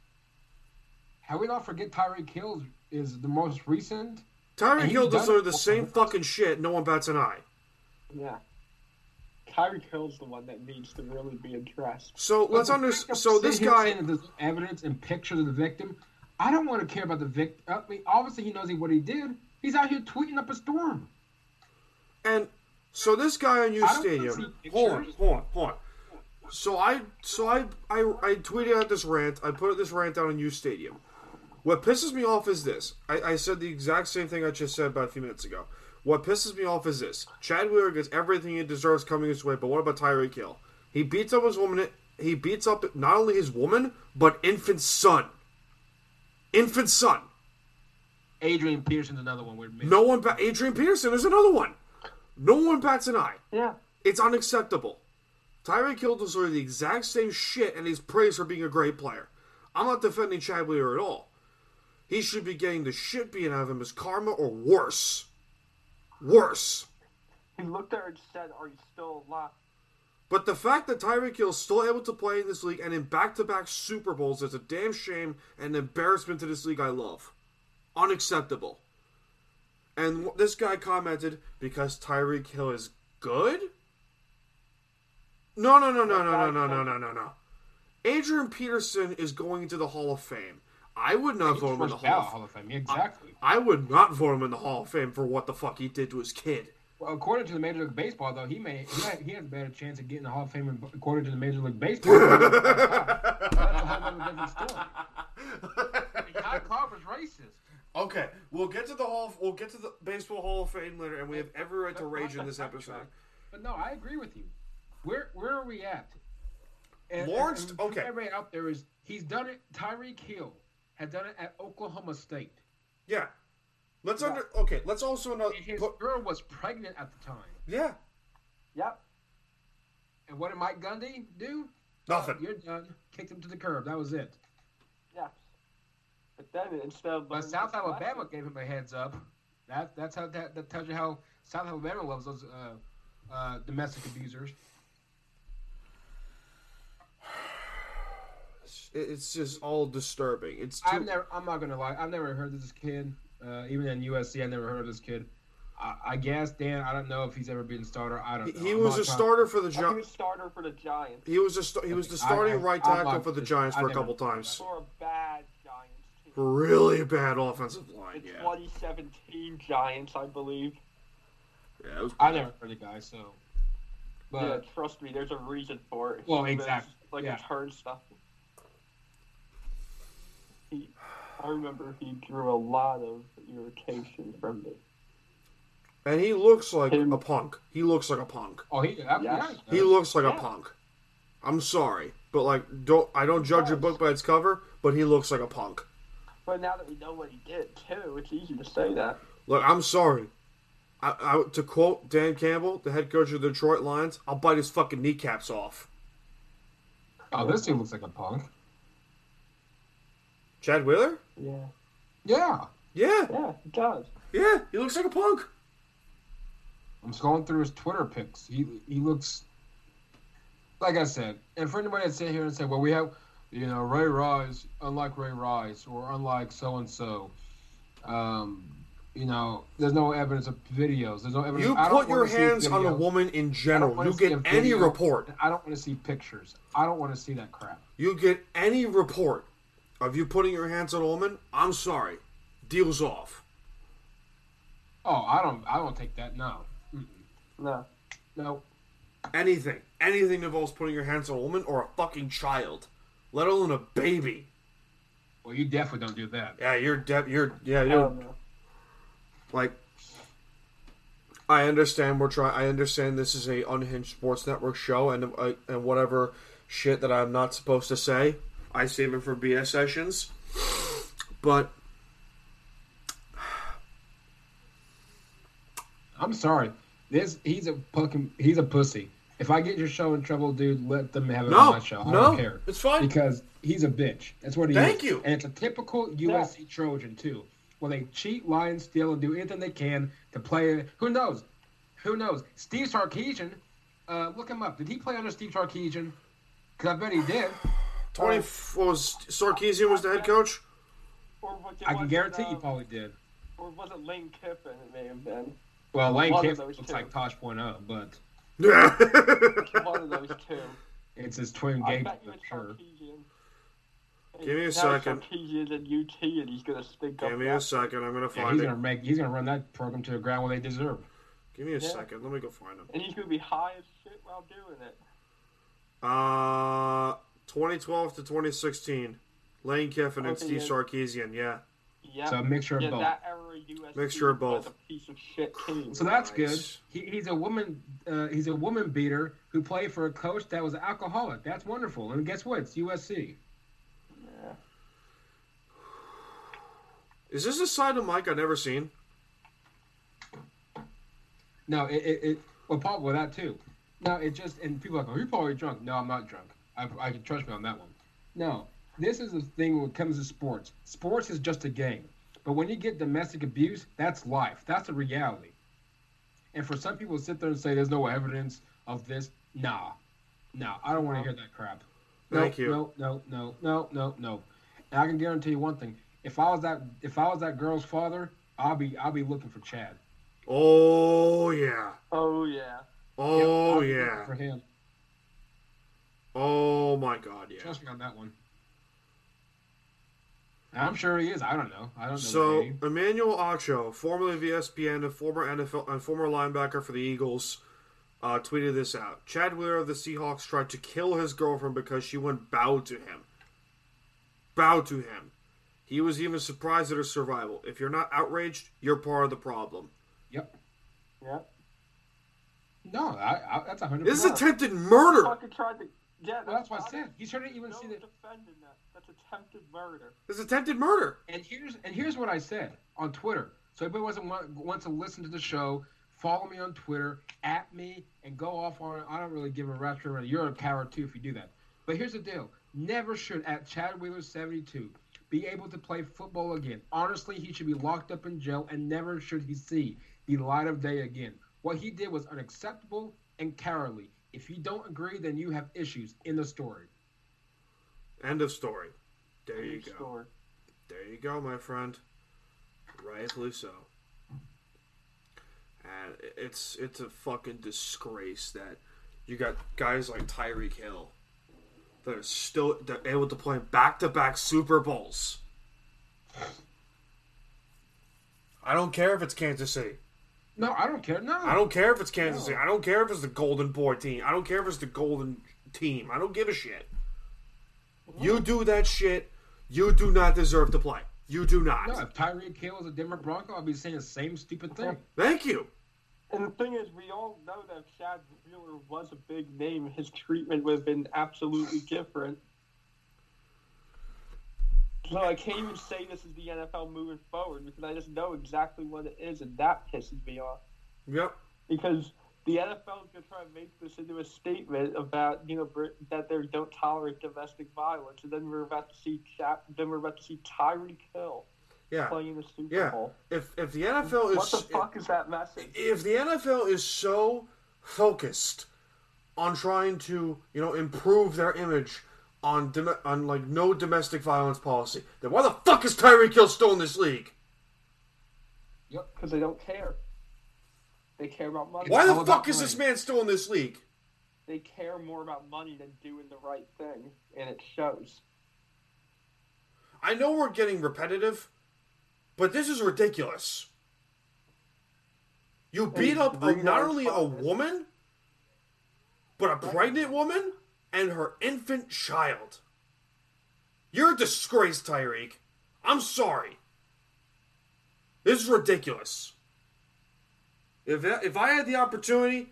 Have we not forget Tyreek Hill is the most recent? Tyreek and Hill he's done deserved it the same fucking shit. No one bats an eye. Yeah. Tyreek Hill's the one that needs to really be addressed. So let's But under. the fact of So this guy. that evidence and pictures of the victim. I don't want to care about the victim. I mean, obviously he knows what he did. He's out here tweeting up a storm. And so this guy on U I Stadium. Hold on, hold on, hold on. So I, so I, I, I tweeted out this rant. I put this rant down on U Stadium. What pisses me off is this. I, I said the exact same thing I just said about a few minutes ago. What pisses me off is this. Chad Wheeler gets everything he deserves coming his way, but what about Tyreek Hill? He beats up his woman. He beats up not only his woman, but infant son. Infant son. Adrian Peterson's another one. With No one. Ba- Adrian Peterson is another one. No one bats an eye. Yeah. It's unacceptable. Tyreek Hill deserves the exact same shit and he's praised for being a great player. I'm not defending Chad Wheeler at all. He should be getting the shit beaten out of him as karma or worse. Worse. He looked at her and said, Are you still alive? But the fact that Tyreek Hill is still able to play in this league and in back to back Super Bowls is a damn shame and an embarrassment to this league I love. Unacceptable. And this guy commented, because Tyreek Hill is good? No, no, no, no, no, no, no, no, no, no, no. Adrian Peterson is going into the Hall of Fame. I would not vote him in the First ballot Hall Hall of of Fame. Exactly. I would not vote him in the Hall of Fame for what the fuck he did to his kid. Well, according to the Major League Baseball, though, he may he, had, he has a better chance of getting the Hall of Fame according to the Major League Baseball. (laughs) That's a whole other different story. Kyle Carver's racist. Okay, we'll get to the hall. We'll get to the baseball Hall of Fame later, and we have every right to rage in this episode. But no, I agree with you. Where where are we at? And, Lawrence- and, and okay. Everybody out there is he's done it. Tyreek Hill had done it at Oklahoma State. Yeah, let's under. Okay, let's also know. And his Put, girl was pregnant at the time. yeah, Yep. And what did Mike Gundy do? nothing. You're done. Kicked him to the curb. That was it. Yes. But then instead of But South Alabama gave him a heads up. That that's how that, that tells you how South Alabama loves those uh, uh, domestic abusers. It's just all disturbing. It's too. I've never. I'm not gonna lie. I've never heard of this kid. Uh, even in USC, I never heard of this kid. I, I guess Dan. I don't know if he's ever been a starter. I don't. he, know. he I'm was a trying- starter for the Giants. He Giants. was starter for the Giants He was a sta- he was the starting I- right I'm tackle not- for the Giants for a couple times. for a bad Giants team. Really bad offensive line. The Yeah, 2017 Giants, I believe. yeah. It was I never heard of the guy. So, but yeah, trust me, there's a reason for it. Well, He was, exactly, Like yeah. a turnstile. He, I remember he drew a lot of irritation from me. And he looks like Him- a punk. He looks like a punk. oh, he. I, Yes. yeah, He looks like a Yeah. punk. I'm sorry, but like, don't I don't judge a book by its cover, but he looks like a punk. But now that we know what he did, too, it's easy to say that. Look, I'm sorry. I, I, to quote Dan Campbell, the head coach of the Detroit Lions, I'll bite his fucking kneecaps off. Oh, this dude looks like a punk. Chad Wheeler? Yeah. Yeah. Yeah, Yeah, he does. yeah, he looks like a punk. I'm scrolling through his Twitter pics. He he looks like I said. And for anybody that sit here and say, "Well, we have, you know, Ray Rice, unlike Ray Rice, or unlike so and so," um, you know, there's no evidence of videos. There's no evidence. You I don't put your hands on a woman in general, you get any report. I don't want to see pictures. I don't want to see that crap. You get any report of you putting your hands on a woman, I'm sorry. Deals off. Oh, I don't. I don't take that. No. Mm-mm. No. No. Anything. Anything involves putting your hands on a woman or a fucking child. Let alone a baby. Well, you definitely don't do that. Yeah, you're de- you're yeah, you're like I understand we're trying. I understand this is a unhinged sports network show, and uh, and whatever shit that I'm not supposed to say, I save it for BS sessions. But I'm sorry. This he's a fucking he's a pussy. If I get your show in trouble, dude, let them have it No, on my show. I no, don't care. it's fine. because he's a bitch. That's what he Thank is. you. And it's a typical USC Trojan too, where they cheat, lie, and steal, and do anything they can to play. Who knows? Who knows? Steve Sarkisian. Uh, look him up. Did he play under Steve Sarkisian? Because I bet he did. Twenty what was Sarkisian was the head coach. Or was it, I can guarantee it, he um, probably did. Or it was it Lane Kiffin? It may have been. Well, Lane one Kiffin those looks two. like Tosh.0, but Yeah. One of those two. it's his twin I game. bet you I'm it's sure. Sarkisian. Give me a Now second. Sarkisian at UT, and he's gonna stink up. Give me that. a second. I'm gonna Yeah, find he's it. gonna make. He's gonna run that program to the ground where they deserve. Give me a Yeah. second. Let me go find him. And he's gonna be high as shit while doing it. Uh, 2012 to 2016. Lane Kiffin and Steve yeah. Sarkisian. Yeah. Yeah. So a mixture of yeah, both. that era USC Mixture of was both. a piece of shit team. So that's good. He, he's a woman. Uh, he's a woman beater who played for a coach that was an alcoholic. That's wonderful. And guess what? It's USC. Yeah. Is this a side of Mike I've never seen? No, it. it, it well, probably that too. No, it just and people are like, oh, you're probably drunk. No, I'm not drunk. I, I can trust me on that one. No, this is the thing when it comes to sports. Sports is just a game, but when you get domestic abuse, that's life. That's a reality. And for some people to sit there and say there's no evidence of this, nah, nah, I don't want to hear that crap. No, Thank you. No, no, no, no, no, no. And I can guarantee you one thing: if I was that, if I was that girl's father, I'll be, I'll be looking for Chad. Oh yeah. Oh yeah. Oh I'll be yeah. for him. Oh my God. Yeah. Trust me on that one. I'm sure he is. I don't know. I don't know. So name. Emmanuel Acho, formerly of ESPN and former NFL and former linebacker for the Eagles, uh, tweeted this out. Chad Wheeler of the Seahawks tried to kill his girlfriend because she wouldn't bow to him. Bow to him. He was even surprised at her survival. If you're not outraged, you're part of the problem. Yep. Yeah. No, I, I, that's a hundred. This is percent. attempted murder. Fucking tried to. Yeah, Well, that's what I not- said. He shouldn't even No see that. defending that. Uh, that's attempted murder. This is attempted murder. And here's and here's what I said on Twitter. So everybody wasn't want, wants to listen to the show. Follow me on Twitter, at me, and go off on. it. I don't really give a rat's for You're a coward too if you do that. But here's the deal: never should at Chad Wheeler 72 be able to play football again. Honestly, he should be locked up in jail, and never should he see the light of day again. What he did was unacceptable and cowardly. If you don't agree, then you have issues in the story. End of story. There you go. story. There you go, my friend. Rightfully so. And it's it's a fucking disgrace that you got guys like Tyreek Hill that are still that are able to play back to back Super Bowls. I don't care if it's Kansas City. No, I don't care. No, I don't care if it's Kansas No. City. I don't care if it's the Golden Boy team. I don't care if it's the Golden team. I don't give a shit. You do that shit, you do not deserve to play. You do not. No, if Tyreek Hill was a Denver Bronco, I'd be saying the same stupid thing. Thank you. And the thing is, we all know that if Chad Wheeler was a big name, his treatment would have been absolutely different. So I can't even say this is the NFL moving forward because I just know exactly what it is, and that pisses me off. Yep. Because the NFL is going to try to make this into a statement about you know that they don't tolerate domestic violence, and then we're about to see then we're about to see Tyreek Hill Yeah. playing in the Super Yeah. Bowl. If if the NFL is What the fuck is that message? if the NFL is so focused on trying to you know improve their image on dom- on like no domestic violence policy, then why the fuck is Tyreek Hill still in this league? Yep, because they don't care. They care about money. Why the fuck is this man still in this league? They care more about money than doing the right thing, and it shows. I know we're getting repetitive, but this is ridiculous. You beat up a, not only a woman, but a pregnant woman and her infant child. You're a disgrace, Tyreek. I'm sorry. This is ridiculous. If if I had the opportunity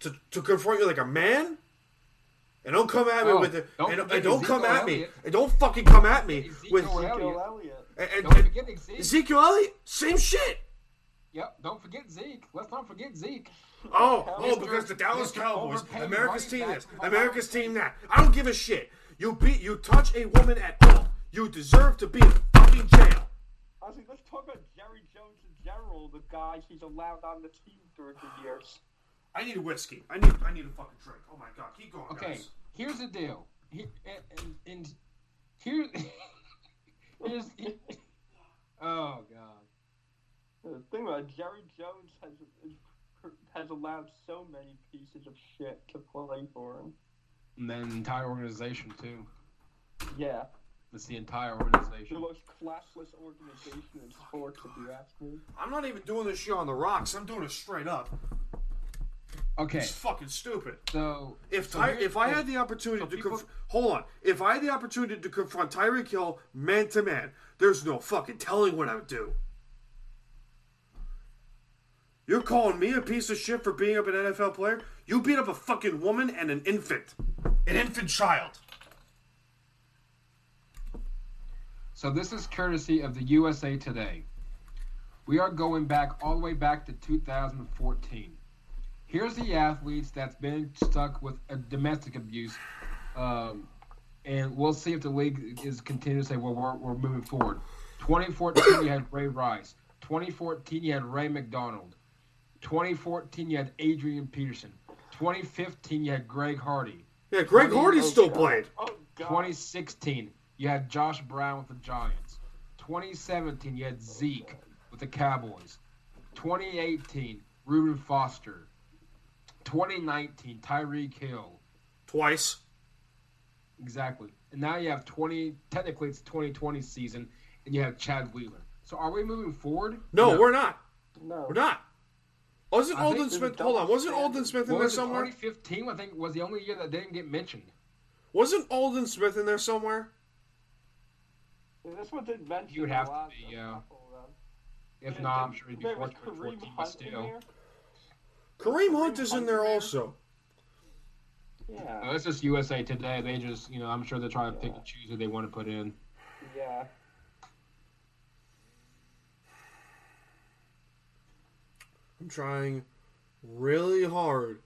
to, to confront you like a man, and don't come at me Oh, with it, don't and, and don't come at me, and don't fucking come at me Ezekiel with. Ezekiel Elliott. and, and- Don't forget Zeke. Ezekiel Elliott, same shit. Yep. Don't forget Zeke. Let's not forget Zeke. Oh, oh, because the Dallas Cowboys, America's team back this, America's team that. I don't give a shit. You beat, you touch a woman at all, you deserve to be in fucking jail. I think let's talk about Jerry Jones in general, the guy he's allowed on the team during the years. I need a whiskey. I need, I need a fucking drink. Oh my god, keep going, Okay. guys. Here's the deal. Here, and, and, and here, (laughs) here's. oh God. The thing about Jerry Jones has (laughs) has allowed so many pieces of shit to play for him. And then the entire organization too. Yeah, It's the entire organization. the most classless organization in sports, if you ask me. I'm not even doing this shit on the rocks. I'm doing it straight up. Okay. It's fucking stupid. So If so Ty- if I had the opportunity so to people- conf- hold on, if I had the opportunity to confront Tyreek Hill man to man, there's no fucking telling what I would do. You're calling me a piece of shit for being up an NFL player? You beat up a fucking woman and an infant, an infant child. So this is courtesy of the USA Today. We are going back all the way back to 2014. Here's the athletes that's been stuck with a domestic abuse, um, and we'll see if the league is continuing to say, well, we're, we're moving forward. 2014, you had Ray Rice. 2014, you had Ray McDonald. 2014, you had Adrian Peterson. 2015, you had Greg Hardy. Yeah, Greg Twenty- Hardy still oh, God. played. Oh 2016, you had Josh Brown with the Giants. 2017, you had Zeke with the Cowboys. 2018, Reuben Foster. 2019, Tyreek Hill. Twice. Exactly. And now you have 20, technically it's 2020 season, and you have Chad Wheeler. So are we moving forward? No, we're not. No. We're not. Wasn't I Aldon Smith? Hold on. Wasn't Aldon. Smith in What there somewhere? 2015, I think, was the only year that didn't get mentioned. Wasn't Aldon Smith in there somewhere? This one didn't mention You would a have to lot be, of yeah. couple of. If Yeah, not, I'm sure he'd be there was 14, Kareem 14 but Hunt in still. there. Kareem Hunt is in there also. Yeah. It's just USA Today. They just, you know, I'm sure they're trying to pick and choose who they want to put in. Yeah. I'm trying really hard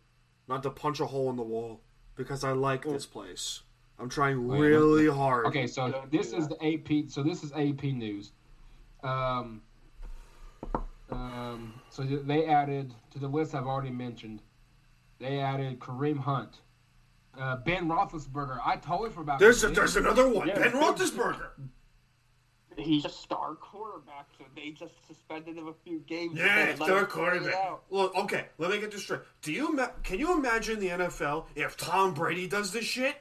not to punch a hole in the wall because I like this place. I'm trying Wait, really hard. Okay, so this is the AP. So this is AP news. Um, um, so they added to the list I've already mentioned. They added Kareem Hunt, uh, Ben Roethlisberger. I totally forgot. There's a, about there's him. another one. Yeah, Ben Ben- Roethlisberger. He's a star quarterback, so they just suspended him a few games. Yeah, and it's let their him play it quarterback. out. Look, okay, let me get this straight. Do you ma- can you imagine the NFL if Tom Brady does this shit?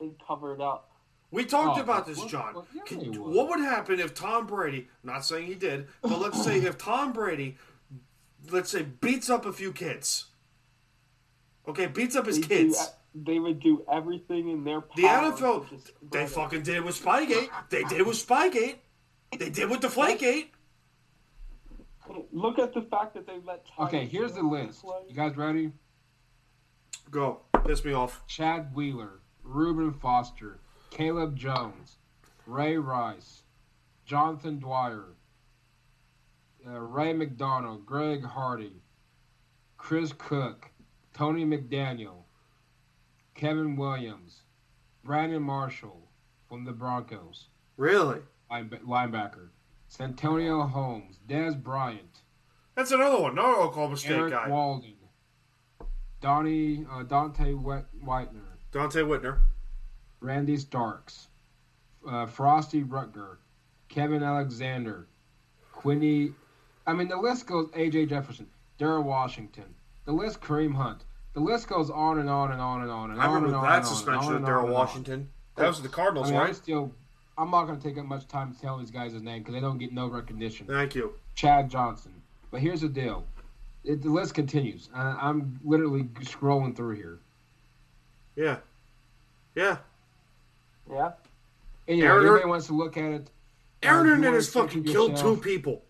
They covered up. We talked Oh, about this, well, John. well, yeah, Can- would. what would happen if Tom Brady? Not saying he did, but let's say if Tom Brady, let's say, beats up a few kids. Okay, beats up his They kids. Do, they would do everything in their power. The NFL, they him. fucking did it with Spygate. They did it with Spygate. They did with the Deflategate. Look at the fact that they let. Tyreek Okay, here's the list. play. You guys ready? Go. Piss me off. Chad Wheeler, Reuben Foster, Caleb Jones, Ray Rice, Jonathan Dwyer, uh, Ray McDonald, Greg Hardy, Chris Cook, Tony McDaniel, Kevin Williams, Brandon Marshall from the Broncos, Really? linebacker, Santonio Holmes, Dez Bryant, That's another one. Another Oklahoma State Erik guy. Walden, Donnie uh, Donte Wet- Whitner, Donte Whitner. Randy Starks, uh, Frostee Rucker, Kevin Alexander, Quinny. I mean, the list goes AJ Jefferson, Daryl Washington, the list Kareem Hunt. The list goes on and on and on and on and I on remember and on that and on suspension and of Daryl. Washington. That was the Cardinals, I'm right? still. I'm not going to take up much time to tell these guys his name because they don't get no recognition. Thank you. Chad Johnson. But here's the deal. It, the list continues. I, I'm literally scrolling through here. Yeah. Yeah. Yeah. Anyway, Aaron- anybody wants to look at it. uh, Aaron if Hernandez wanna see it fucking for killed two people.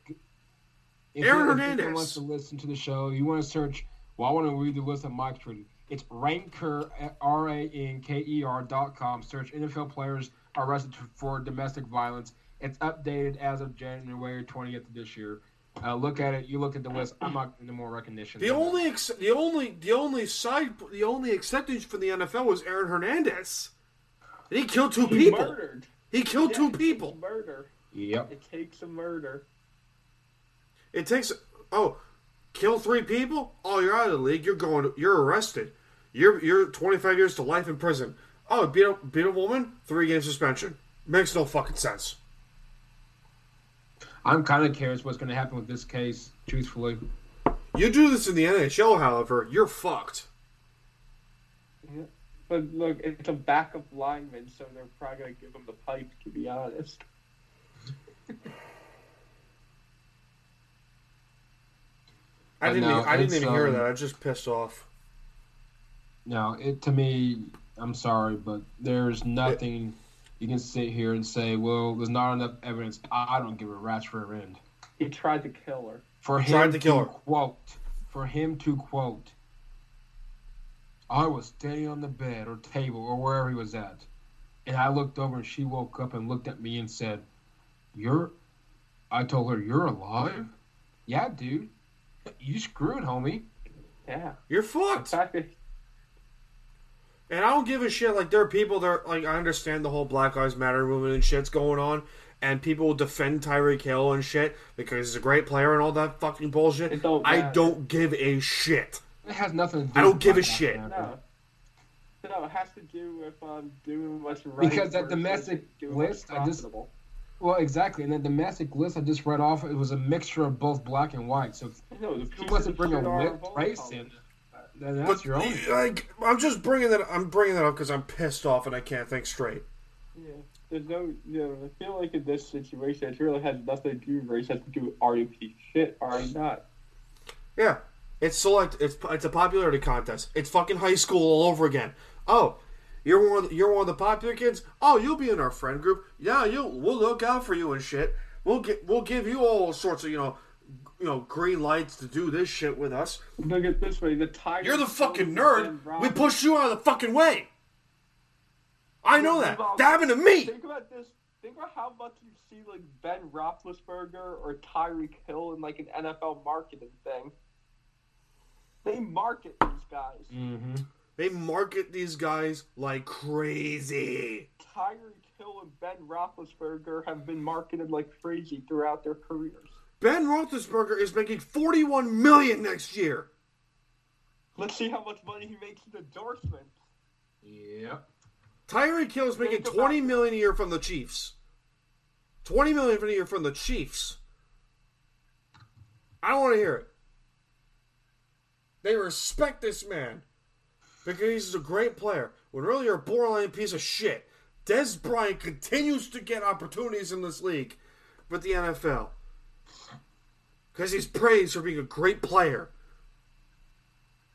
If Aaron Hernandez. wants to listen to the show, you want to search. Well, I want to read the list that Mike reading. It's Ranker R A N K E R dot com. Search NFL players arrested for domestic violence. It's updated as of January 20th of this year. Uh, look at it. You look at the list. I'm not into more recognition. The only ex- the only the only side the only acceptance for the NFL was Aaron Hernandez. And he killed two He people. murdered. He killed Yeah, two people. Murder. Yep. It takes a murder. It takes oh, kill three people? Oh, you're out of the league. You're going. You're arrested. You're you're 25 years to life in prison. Oh, beat a beat a woman, three game suspension. Makes no fucking sense. I'm kind of curious what's going to happen with this case. Truthfully, You do this in the NHL, however, you're fucked. But look, it's a backup lineman, so they're probably gonna give him the pipe. To be honest. (laughs) I I didn't. know, even, I didn't it's, even hear um, that. I just pissed off. no. It to me, I'm sorry, but there's nothing you can sit here and say. Well, there's not enough evidence. I, I don't give a rat's rear end. He tried to kill her. For him Tried to kill her. quote, for him to quote, I was standing on the bed or table or wherever he was at, and I looked over and she woke up and looked at me and said, "You're," I told her, "You're alive." Yeah, dude. You screwed, homie. Yeah. You're fucked. (laughs) And I don't give a shit. Like there are people that are, like I understand the whole Black Lives Matter movement and shit's going on, and people will defend Tyreek Hill and shit because he's a great player and all that fucking bullshit. It don't I don't give a shit. It has nothing to do. I don't with give a shit. Matter. no, no, it has to do with um doing what's right. Because that domestic list, I just- profitable. Well, exactly. And the domestic list I just read off, it was a mixture of both black and white. So if No, the you pieces want to bring a of shit are lit both race in, then that's But your own. like, I'm just bringing that. I'm bringing that up because I'm pissed off and I can't think straight. Yeah, there's no, you know, I feel like in this situation, it really has nothing to do with race. Has to do with are you a piece of shit or are you not? Yeah, it's select. It's it's a popularity contest. It's fucking high school all over again. Oh, you're one. Of the, you're one of the popular kids. Oh, you'll be in our friend group. Yeah, you. We'll look out for you and shit. We'll get. We'll give you all sorts of you know, you know, green lights to do this shit with us. Look at this way: the Tigers. You're the fucking nerd. We Roethlisberger- pushed you out of the fucking way. I know that. Well, That happened to me. Think about this. Think about how much you see like Ben Roethlisberger or Tyreek Hill in like an NFL marketing thing. They market these guys. Mm-hmm. They market these guys like crazy. Tyreek Hill and Ben Roethlisberger have been marketed like crazy throughout their careers. Ben Roethlisberger is making 41 million next year. Let's see how much money he makes in endorsements. Yep. Tyreek Hill is making Think about- 20 million a year from the Chiefs. 20 million for a year from the Chiefs. I don't want to hear it. They respect this man because he's a great player. When really you're a borderline piece of shit. Dez Bryant continues to get opportunities in this league with the NFL because he's praised for being a great player.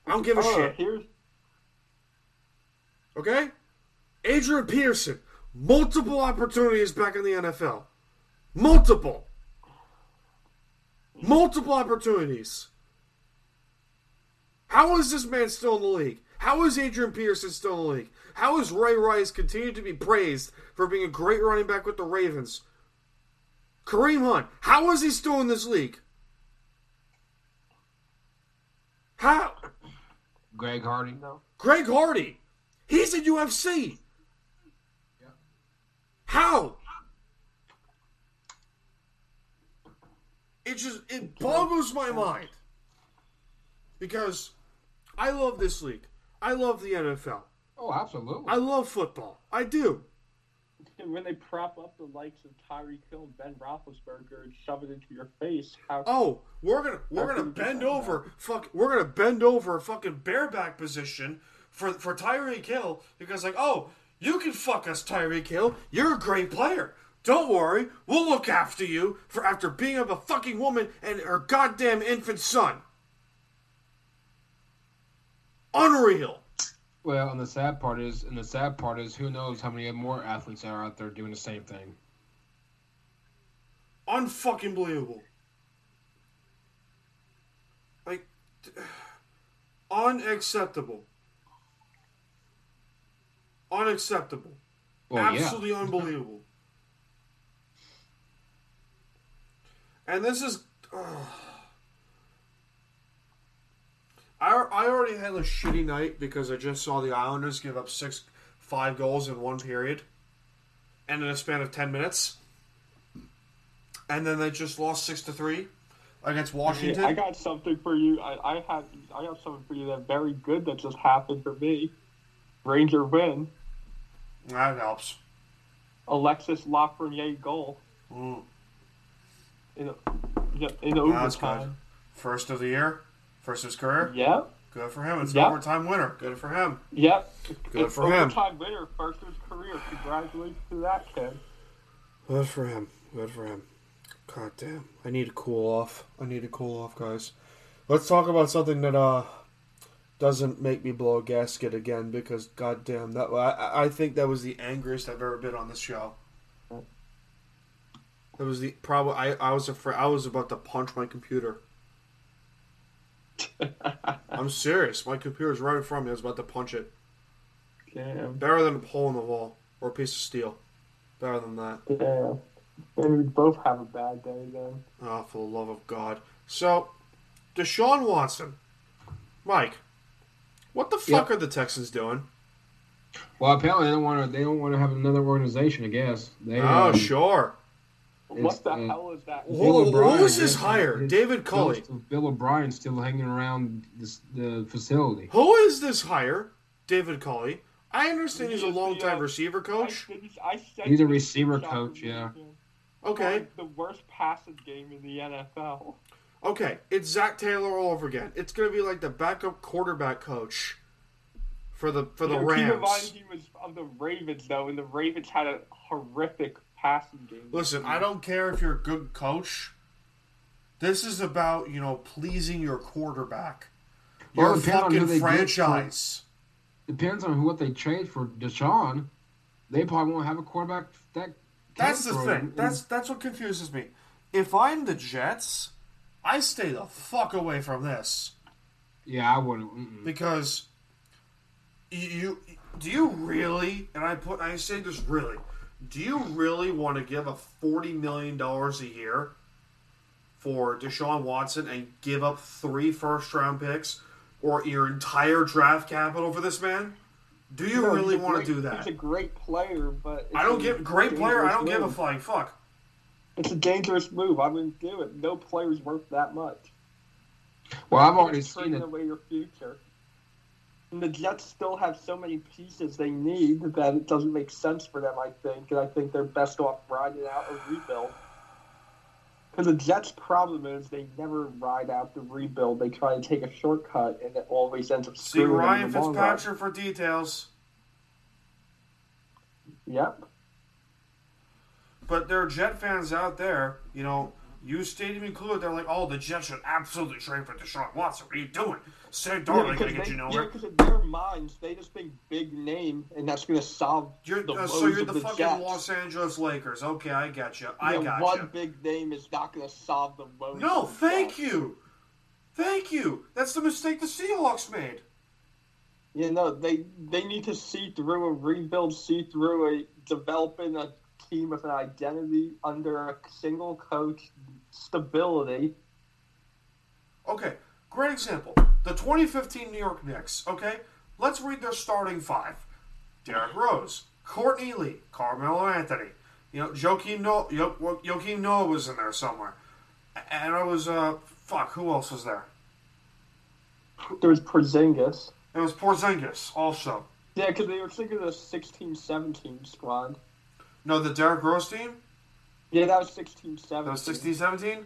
I don't give a Oh, shit. Here's Okay? Adrian Peterson, multiple opportunities back in the NFL. Multiple. Multiple opportunities. How is this man still in the league? How is Adrian Peterson still in the league? How is Ray Rice continued to be praised for being a great running back with the Ravens? Kareem Hunt, how is he still in this league? How? Greg Hardy. no. Greg Hardy. He's in UFC. Yeah. How? It just it boggles my mind. Because I love this league. I love the NFL. Oh, absolutely. I love football. I do. (laughs) When they prop up the likes of Tyreek Hill and Ben Roethlisberger and shove it into your face, how Oh, we're gonna we're gonna bend over. Fuck, we're gonna bend over a fucking bareback position for for Tyreek Hill because like, oh, you can fuck us, Tyreek Hill. You're a great player. Don't worry, we'll look after you for after being up a fucking woman and her goddamn infant son. Unreal. Well, and the sad part is, and the sad part is, who knows how many more athletes are out there doing the same thing. Unfucking believable. Like, (sighs) unacceptable. Unacceptable. Well, yeah. Absolutely unbelievable. (laughs) And this is. I, I already had a shitty night because I just saw the Islanders give up six, five goals in one period, and in a span of ten minutes, and then they just lost six to three against Washington. I got something for you. I, I had I got something for you that very good that just happened for me. Ranger win. that helps. Alexis Lafreniere goal Mm, in in overtime. First of the year, first of his career. Yep. Good for him. It's Yeah. an overtime winner. Good for him. Yep. Good It's for him. overtime winner, first of his career. Congratulations to that kid. Good for him. Good for him. God damn. I need to cool off. I need to cool off, guys. Let's talk about something that uh doesn't make me blow a gasket again because god damn that I, I think that was the angriest I've ever been on this show. That was the probably I, I was afraid I was about to punch my computer. (laughs) I'm serious. My computer's right in front of me. I was about to punch it. Damn. Better than a hole in the wall or a piece of steel. Better than that. Damn. Maybe we both have a bad day then. Oh, for the love of God. So, Deshaun Watson. Mike, what the fuck Yeah. are the Texans doing? Well, apparently they don't want to. They don't want to have another organization. I guess. They, Oh, um, sure. What the uh, hell is that? Who- Bill who O'Brien, was I his guess, hire? David Culley. Bill, Bill O'Brien still hanging around this, the facility. Who is this hire? David Culley. I understand he's a He is the, longtime uh, receiver coach. I, I He's a receiver coach, yeah. the- Okay. The worst passing game in the NFL. Okay. It's Zac Taylor all over again. It's going to be like the backup quarterback coach for the for the You know, Keep in mind Rams. he was of the Ravens though, and the Ravens had a horrific passing game. Listen, I don't care if you're a good coach. This is about, you know, pleasing your quarterback. Your it depends on who fucking they get for- franchise. Depends on what they trade for Deshaun. They probably won't have a quarterback that. That's the throw. thing. That's that's what confuses me. If I'm the Jets, I stay the fuck away from this yeah, I wouldn't. mm-mm. because you, you do you really? And I put I say this really. Do you really want to give a forty million dollars a year for Deshaun Watson and give up three first round picks or your entire draft capital for this man? Do you No, really he's a want to do that? He's a great player, but it's I don't a give great player. I don't dangerous give a flying fuck. It's a dangerous move. I wouldn't do it. No player's worth that much. Well, I've already seen it. away your future. And the Jets still have so many pieces they need that it doesn't make sense for them. I think, and I think they're best off riding out a rebuild. Because the Jets' problem is they never ride out the rebuild. They try to take a shortcut, and it always ends up See screwing them Ryan in the long run. Fitzpatrick for details. Yep. But there are Jet fans out there, you know, you stadium included, they're like, oh, the Jets should absolutely trade for Deshaun Watson. What are you doing? Sam Darnold ain't going to get you yeah, because in their minds, they just think big name, and that's going to solve You're, the uh, so you're the, the fucking Jets. Los Angeles Lakers. Okay, I got you. I You got one you. big name is not going to solve the woes. No, thank you. Thank you. That's the mistake the Seahawks made. You know, they they need to see through a rebuild, see through a developing a team with an identity under a single coach, stability. Okay, great example. The 2015 New York Knicks. Okay, let's read their starting five: Derrick Rose, Courtney Lee, Carmelo Anthony. You know, Joakim Noah, jo- Joakim Noah was in there somewhere, and I was uh, fuck. Who else was there? There was Porzingis. It was Porzingis also. Yeah, because they were thinking of the 16-17 squad. No, the Derrick Rose team. Yeah, that was 16-17. That was 16, 17?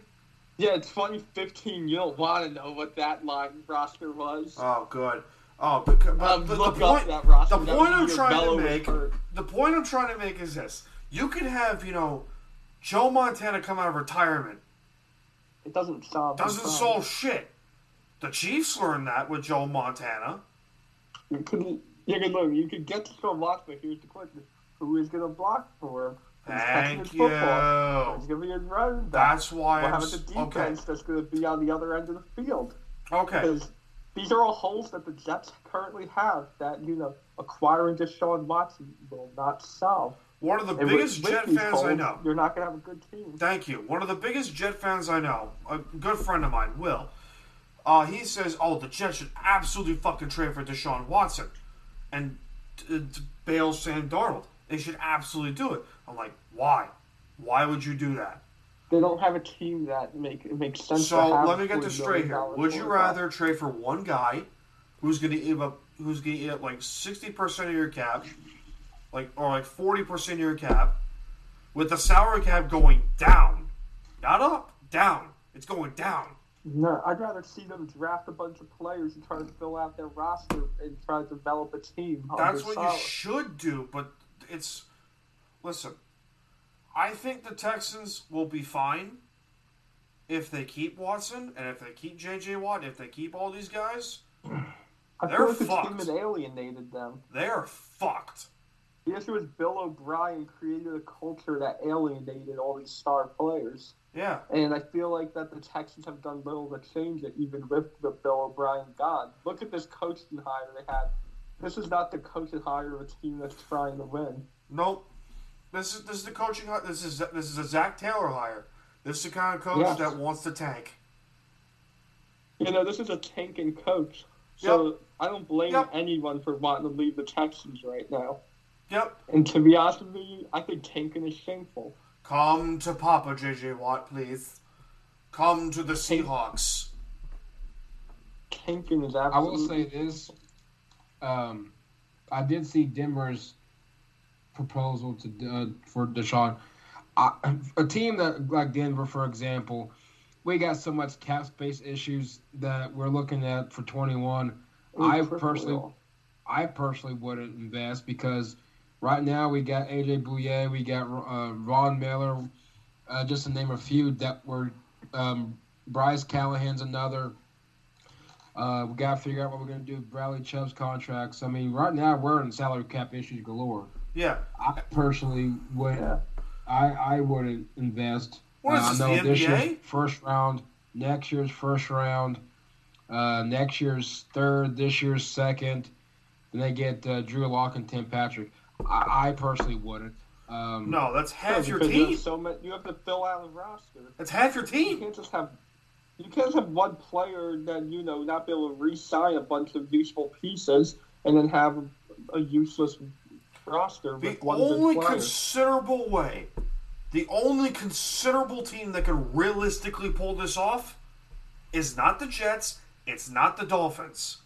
Yeah, it's funny. 15. You don't want to know what that line roster was. Oh, good. Oh, but, but, Um, but the point, that roster. the That point I'm trying Bello to make, the point I'm trying to make is this: you could have, you know, Joe Montana come out of retirement, It doesn't solve. doesn't solve shit. The Chiefs learned that with Joe Montana. You couldn't. You could look. You could get to Phil Watts, but here's the question: Who is going to block for him? Thank you. Who's going to be running back? That's why What I'm s- to defense okay. that's going to be on the other end of the field? Okay. Because these are all holes that the Jets currently have that, you know, acquiring Deshaun Watson will not solve. One of the And biggest with, Jet with these fans I know. You're not going to have a good team. Thank you. One of the biggest Jet fans I know, a good friend of mine, Will. Uh, he says, "Oh, the Jets should absolutely fucking trade for Deshaun Watson and uh, to bail Sam Darnold. They should absolutely do it." I'm like, "Why? Why would you do that?" They don't have a team that make it makes sense. So let me get this straight here. Would you rather trade for one guy who's going to eat up, who's going to eat up like sixty percent of your cap, like or like forty percent of your cap, with the salary cap going down, not up, down. It's going down. No, I'd rather see them draft a bunch of players and try to fill out their roster and try to develop a team. That's what you should do, but it's listen. I think the Texans will be fine if they keep Watson and if they keep JJ Watt, if they keep all these guys. I they're feel like the fucked. team had alienated them. They are fucked. The issue is Bill O'Brien created a culture that alienated all these star players. Yeah. And I feel like that the Texans have done little to change it, even with the Bill O'Brien gone. Look at this coaching hire they had. This is not the coaching hire of a team that's trying to win. Nope. This is this is the coaching. hi- This is this is a Zac Taylor hire. This is the kind of coach Yes. that wants to tank. You know, this is a tanking coach. So Yep. I don't blame Yep. anyone for wanting to leave the Texans right now. Yep. And to be honest with you, I think tanking is shameful. Come to Papa JJ Watt, please. Come to the Seahawks. Tanking is absolutely. I will say this. Um, I did see Denver's proposal to uh, for Deshaun. I, a team that like Denver, for example, we got so much cap space issues that we're looking at for 21. I personally, I personally wouldn't invest because right now we got AJ Bouye, we got uh, Von Miller, uh, just to name a few that were. Um, Bryce Callahan's another. Uh, we got to figure out what we're going to do with Bradley Chubb's contracts. I mean, right now we're in salary cap issues galore. Yeah. I personally would. Yeah. I I wouldn't invest. What is Uh, this, I know the this NBA? year's first round, next year's first round, uh, next year's third, this year's second. Then they get uh, Drew Lock and Tim Patrick. I, I personally wouldn't. Um, No, that's half your because you team. have so many, you have to fill out a roster. That's half your team. You team. can't just have you can't just have one player that you know not be able to re-sign a bunch of useful pieces and then have a, a useless roster The only considerable way, the only considerable team that could realistically pull this off is not the Jets, it's not the Dolphins.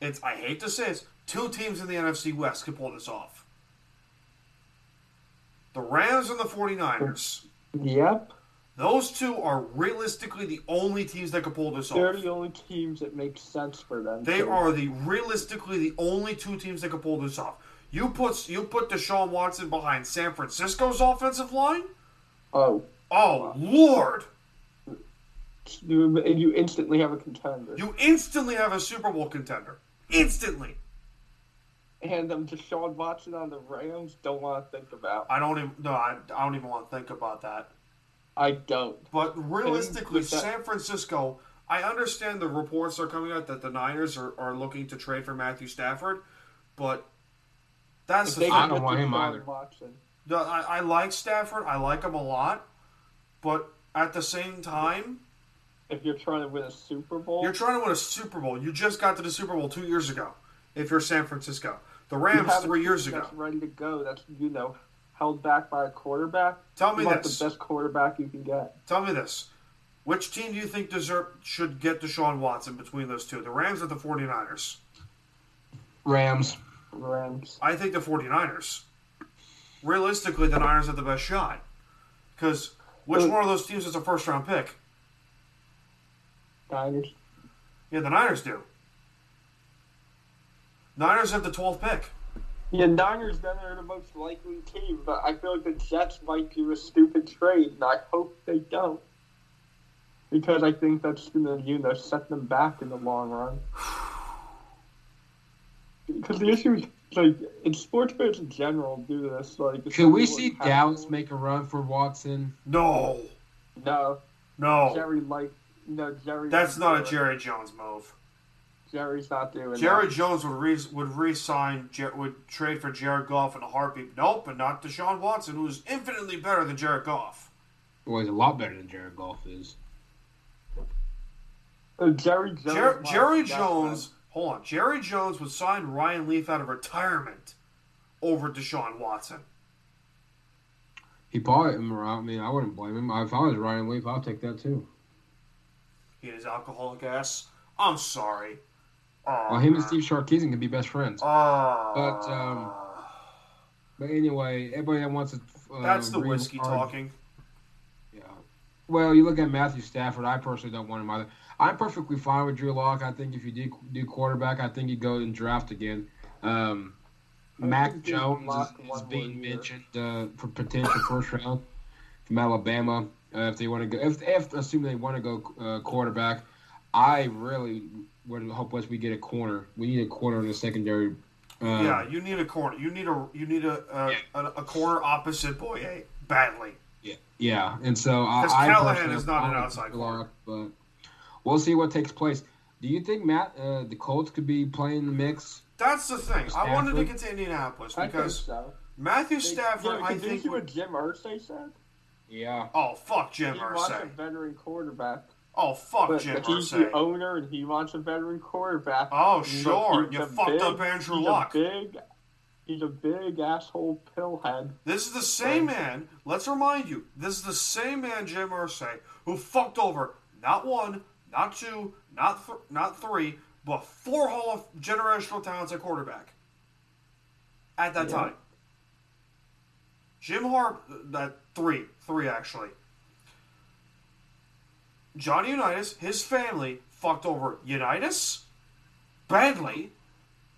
It's I hate to say it, two teams in the NFC West could pull this off. The Rams and the 49ers. Yep, Those two are realistically the only teams that could pull this off. they're the only teams that make sense for them. They too. are the realistically the only two teams that can pull this off. You put you put Deshaun Watson behind San Francisco's offensive line. Oh, Oh Lord! you, and you instantly have a contender. You instantly have a Super Bowl contender. Instantly. and um, Deshaun Watson on the Rams don't want to think about. I don't even no. I, I don't even want to think about that. I don't. But realistically, San Francisco. I understand the reports are coming out that the Niners are, are looking to trade for Matthew Stafford, but that's the they thing. I don't want him either. Watson, No, I, I like Stafford. I like him a lot, but at the same time, if you're trying to win a Super Bowl, you're trying to win a Super Bowl. You just got to the Super Bowl two years ago. If you're San Francisco, the Rams three years ago. That's ready to go. That's you know held back by a quarterback. Tell me you want this. the best quarterback you can get. Tell me this: Which team do you think deserve should get Deshaun Watson between those two? The Rams or the 49ers? Rams. Rams. I think the 49ers. Realistically, the Niners have the best shot. Because which one of those teams is a first round pick? Niners. Yeah, the Niners do. Niners have the 12th pick. Yeah, Niners then are the most likely team, but I feel like the Jets might do a stupid trade, and I hope they don't. Because I think that's gonna, you know, set them back in the long run. (sighs) (sighs) (sighs) Because the issue is, like, in sports fans in general do this. Like, Could we see when Dallas Pat- make a run for Watson? No. No, No. Jerry like No, Jerry. That's not a Jerry. Jerry Jones move. Jerry's not doing Jerry that. Jones would re- would re-sign Jer- would trade for Jared Goff in a heartbeat. Nope, but not Deshaun Watson, who is infinitely better than Jared Goff. Well, he's a lot better than Jared Goff is. Uh, Jerry Jones. Jer- Jerry the best Jones, hold on. Jerry Jones would sign Ryan Leaf out of retirement over Deshaun Watson. He probably. I mean, I wouldn't blame him. If I was Ryan Leaf, I'll take that too. He his alcoholic ass. I'm sorry. Oh, Well, him and. Steve Sarkisian can be best friends. Oh. But, um, But anyway, everybody that wants to. Uh, that's the whiskey hard- talking. Yeah. Well, you look at Matthew Stafford. I personally don't want him either. I'm perfectly fine with Drew Lock. I think if you do do quarterback, I think you go and draft again. Um, Mac Jones is, is being mentioned uh, for potential first round from Alabama. Uh, if they want to go, if, if assuming they want to go uh, quarterback, I really would hope us we get a corner. We need a corner in the secondary. Uh, yeah, you need a corner. You need a you need a a, a, a corner opposite Bouye badly. Yeah, yeah, and so I, 'Cause I Callahan personally is not an outside corner. But we'll see what takes place. Do you think Matt uh, the Colts could be playing the mix? That's the thing. I wanted to get to Indianapolis I think because so. Matthew They- Stafford, yeah, I did you think. see what Jim Irsay said? Yeah, oh fuck Jim He wants a veteran quarterback. Oh fuck But, Jim but he's Irsay. the owner and he wants a veteran quarterback. Oh He's sure, he's you fucked big- up Andrew he's Luck. A big, he's a big asshole pillhead. This is the same man. Let's remind you, this is the same man, Jim Irsay, who fucked over not one, not two, not th- not three, but four Hall of generational talents at quarterback. At that Yeah. time, Jim Harp, uh, that three, three actually. Johnny Unitas, his family fucked over Unitas, Bradley,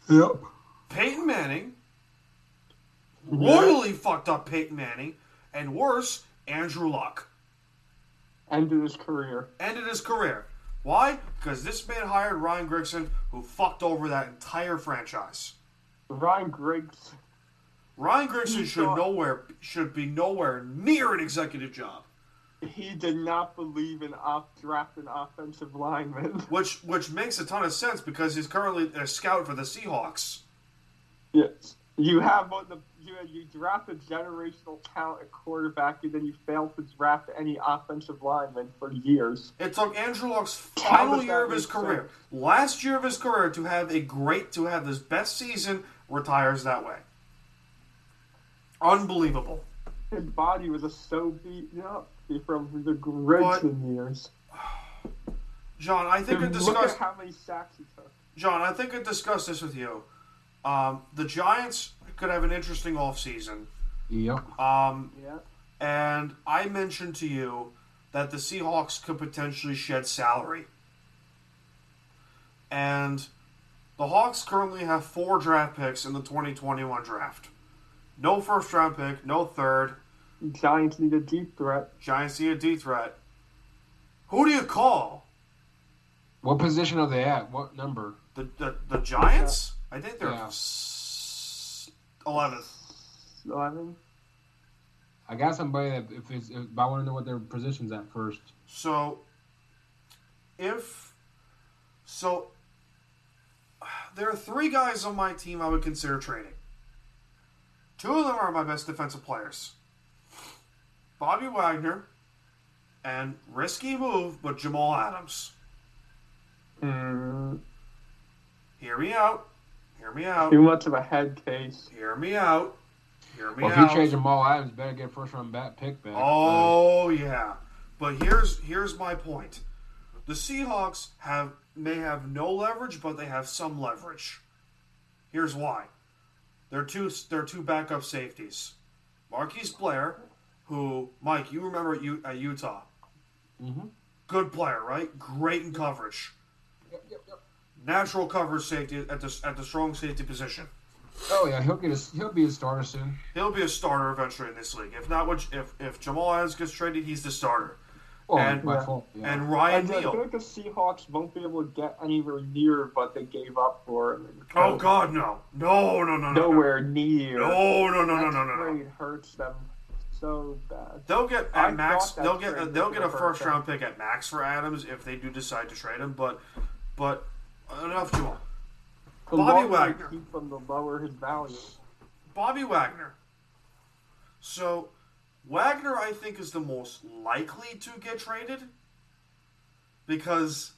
yep. Peyton Manning, royally fucked up Peyton Manning, and worse, Andrew Luck. Ended his career. Ended his career. Why? Because this man hired Ryan Grigson, who fucked over that entire franchise. Ryan Griggs. Ryan Grigson should thought- nowhere should be nowhere near an executive job. He did not believe in off drafting offensive linemen. (laughs) Which which makes a ton of sense because he's currently a scout for the Seahawks. Yes. You have one the you you draft a generational talent at quarterback and then you fail to draft any offensive lineman for years. It took Andrew Luck's final year of his career, last year of his career, to have a great, to have his best season, retires that way. Unbelievable. His body was just so beaten up from the Grigson years. John, I think I discussed. how many sacks he took. John, I think I discussed this with you. Um, the Giants could have an interesting offseason. Yep. Um, Yeah. and I mentioned to you that the Seahawks could potentially shed salary. And the Hawks currently have four draft picks in the 2021 draft. No first round pick, no third. Giants need a deep threat. Giants need a D threat. Who do you call? What position are they at? What number? The the, the Giants? I think they're Yeah. Eleventh. Eleven. I got somebody that if, it's, if I want to know what their position's at first. So, if so, there are three guys on my team I would consider trading. Two of them are my best defensive players: Bobby Wagner and risky move, but Jamal Adams. Mm, Hear me out. Hear me out. too much of a head case. Hear me out. Hear me Well, if out. you trade Jamal Adams, better get first round back pick back. Oh yeah, but here's here's my point. The Seahawks have may have no leverage, but they have some leverage. Here's why. They're two they're two backup safeties. Marquise Blair, who Mike, you remember at, U, at Utah. Mhm. Good player, right? Great in coverage. Natural coverage safety at the at the strong safety position. oh yeah, he'll get a, he'll be a starter soon. He'll be a starter eventually in this league. If not, which if if Jamal Adams gets traded, he's the starter. Oh, And- by Yeah. fault. Yeah. And I Ryan feel Neal. like the Seahawks won't be able to get anywhere near what they gave up for him. Oh. God, no, no, no, no, no, Nowhere near. No, no, no, no, That no, no, no. trade hurts them so bad. They'll get I at max. They'll get trade they'll get a first round pick at max for Adams if they do decide to trade him. But but enough, Joel. The Bobby Wagner. keep him, the lower his value. Bobby Wagner. So Wagner, I think, is the most likely to get traded because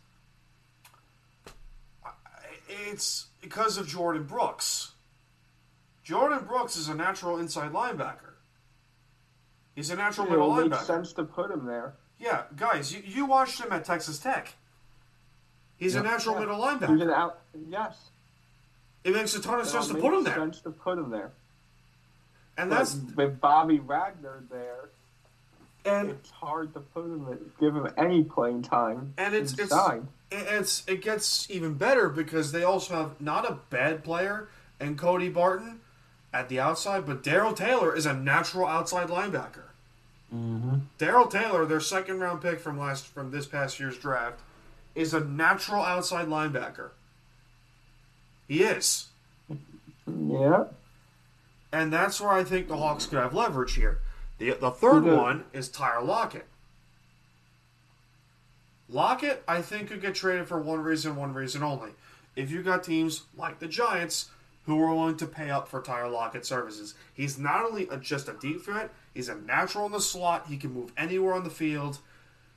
it's because of Jordyn Brooks. Jordyn Brooks is a natural inside linebacker. He's a natural middle linebacker. It makes sense to put him there. Yeah, guys, you, you watched him at Texas Tech. He's a Yep. natural Yeah. middle He's linebacker. an out. Yes. It makes a ton of It sense to put him there, sense to put him there. and But that's with Bobby Wagner there. and It's hard to put him, give him any playing time. And it's- it's- inside. it's it gets even better because they also have not a bad player and Cody Barton at the outside, but Darrell Taylor is a natural outside linebacker. Mm-hmm. Darrell Taylor, their second round pick from last from this past year's draft, is a natural outside linebacker. He is. Yeah. And that's where I think the Hawks could have leverage here. The the third the- one is Tyler Lockett. Lockett, I think, could get traded for one reason, one reason only. If you got teams like the Giants who are willing to pay up for Tyler Lockett's services, he's not only a, just a deep threat, he's a natural in the slot. He can move anywhere on the field.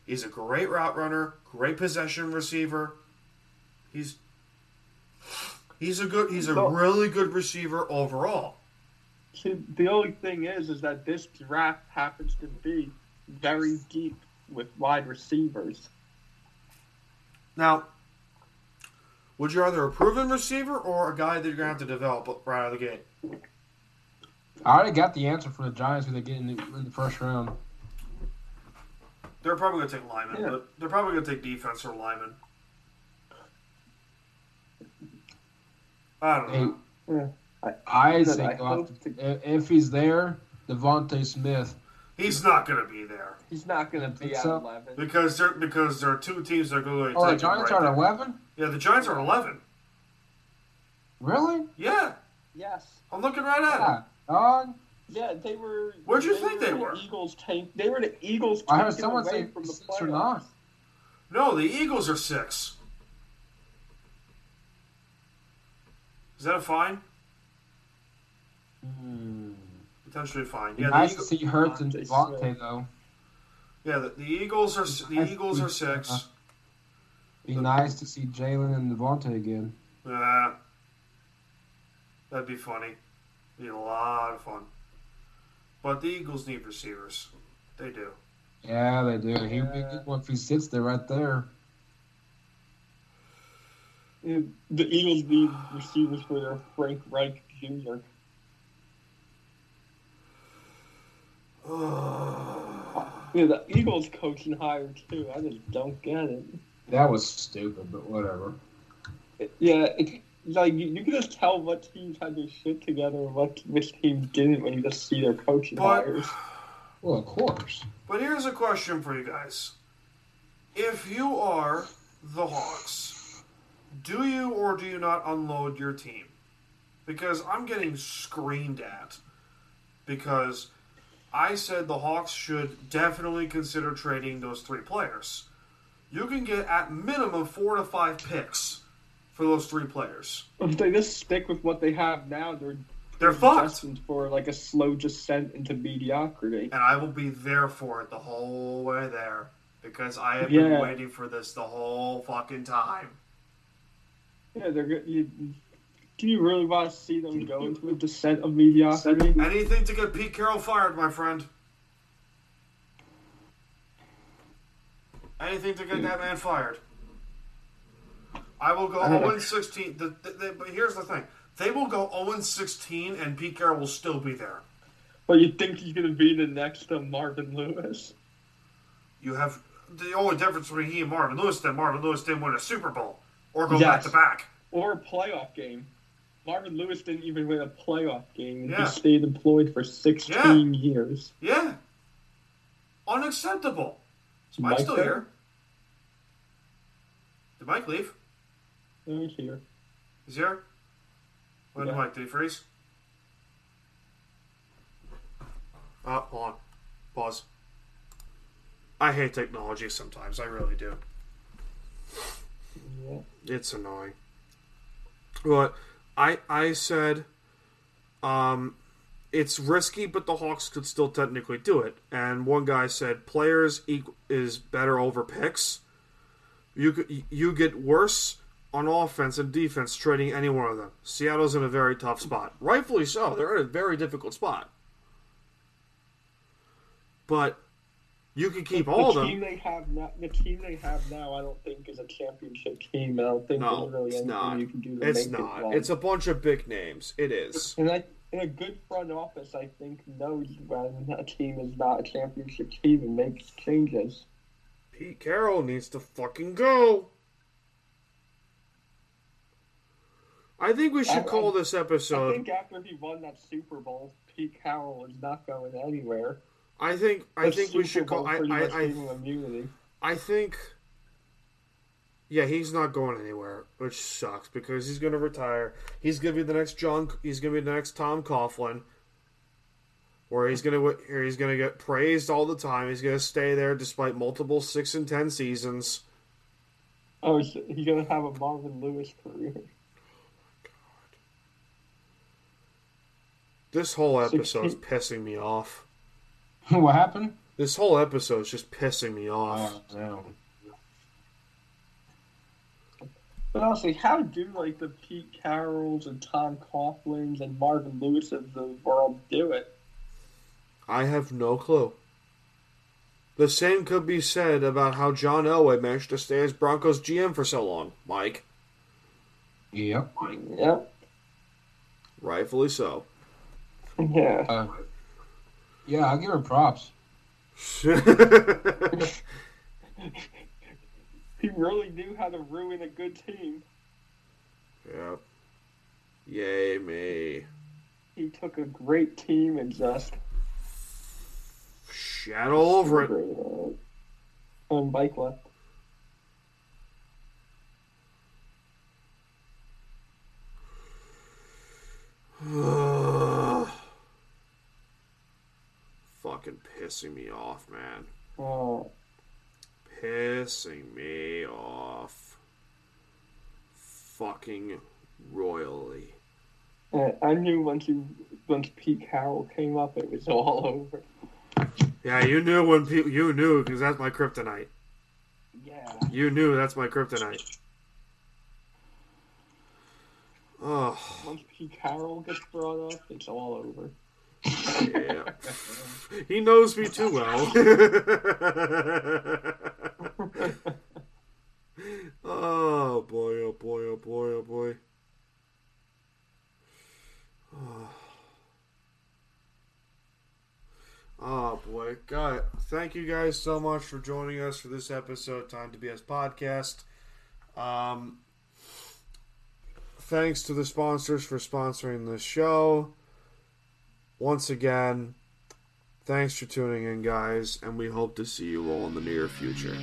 He's a great route runner, great possession receiver. He's he's a good he's a So- really good receiver overall. See, the only thing is, is that this draft happens to be very deep with wide receivers. Now, would you rather a proven receiver or a guy that you're gonna have to develop right out of the gate? I already got the answer for the Giants who they get in the, in the first round. They're probably gonna take linemen, Yeah. but they're probably gonna take defense or linemen. I don't know. Hey, Yeah. I Good, think I they'll have hope to- to- if- if he's there, DeVonta Smith. He's not gonna be there He's not going to be Think at so? 11. because there because there are two teams that are going to Oh, take the him Giants right are at eleven. Yeah, the Giants are eleven. Really? Yeah, Yes. I'm looking right at Yeah. it. Dog. Yeah, they were. Where'd you think they the were? Eagles take. They were the Eagles. I heard someone away say from the six or playoffs. nine. No, the Eagles are six. Is that a fine? Hmm. Potentially fine. Be Yeah, nice the to Eagles. see Hurts and DeVonta DeVonta though. Yeah, the, the Eagles are the Nice Eagles are see- six. Be nice to see Jalen and DeVonta again. Yeah, that'd be funny. Be a lot of fun. But the Eagles need receivers. They do. Yeah, they do. He would be a good one if he sits there right there. Yeah, The Eagles need receivers for their Frank Reich Jr. (sighs) Yeah, the Eagles coaching hire too. I just don't get it. That was stupid, but whatever. Yeah, it's like you, you can just tell what teams had their shit together and what which teams didn't when you just see their coaching But- hires. Well, of course. But here's a question for you guys. If you are the Hawks, do you or do you not unload your team? Because I'm getting screamed at. Because I said the Hawks should definitely consider trading those three players. You can get at minimum four to five picks for those three players. If they just stick with what they have now, they're They're fucked. destined for like a slow descent into mediocrity. And I will be there for it the whole way there. Because I have Yeah. been waiting for this the whole fucking time. Yeah, they're good. You, do you really want to see them go into a descent of mediocrity? Anything to get Pete Carroll fired, my friend. Anything to get that man fired. I will go 0 16. The, the, the, but here's the thing they will go 0 16, and Pete Carroll will still be there. But you think he's going to be the next uh, Marvin Lewis? You have the only difference between he and Marvin Lewis that Marvin Lewis didn't win a Super Bowl or go back to back Or a playoff game. Marvin Lewis didn't even win a playoff game. Yeah. He stayed employed for 16 years. Yeah. Unacceptable. Is Mike Mike still there? here? Did Mike leave? He's here. He's here? When Yeah. Mike, did he freeze? Oh, hold on. Pause. I hate technology sometimes. I really do. Yeah. It's annoying. But I I said um it's risky, but the Hawks could still technically do it. And one guy said players equal, is better over picks. You you get worse on offense and defense trading any one of them. Seattle's in a very tough spot, rightfully so. They're in a very difficult spot. But you can keep all of the them. team they have now, the team they have now, I don't think is a championship team. I don't think No, there's really anything not. you can do to It's make not. it run. It's a bunch of big names. It is. and I, and a good front office, I think, knows when a team is not a championship team and makes changes. Pete Carroll needs to fucking go. I think we should I- call this episode. I think after he won that Super Bowl, Pete Carroll is not going anywhere. I think I The think we Super should call. Bowl I pretty I, I immunity. I think. Yeah, he's not going anywhere, which sucks because he's going to retire. He's going to be the next John. He's going to be the next Tom Coughlin, where he's going to where he's going to get praised all the time. He's going to stay there despite multiple six and ten seasons. Oh, he's, he's going to have a Marvin Lewis career. This whole episode is Sixteen- pissing me off. (laughs) what happened? This whole episode is just pissing me off. Oh, no. But honestly, how do like the Pete Carrolls and Tom Coughlins and Marvin Lewis of the world do it? I have no clue. The same could be said about how John Elway managed to stay as Broncos GM for so long, Mike. Yep. Yep. Rightfully so. (laughs) Yeah. Uh, yeah, I'll give her props. (laughs) He really knew how to ruin a good team. yep. Yay me. He took a great team and just Shat all over it. On bike left. (sighs) (sighs) (sighs) Fucking pissing me off, man. Oh, Pissing me off. Fucking royally. I knew once you once Pete Carroll came up, it was all (laughs) over. Yeah, you knew when people you knew because that's my kryptonite. Yeah. You knew that's my kryptonite. Oh, Once Pete Carroll gets brought up, it's all over. Yeah. he knows me too well. oh boy, oh boy, oh boy, oh boy. Oh boy, God! Thank you guys so much for joining us for this episode, Time to BS podcast. Um, thanks to the sponsors for sponsoring this show. Once again, thanks for tuning in, guys, and we hope to see you all in the near future.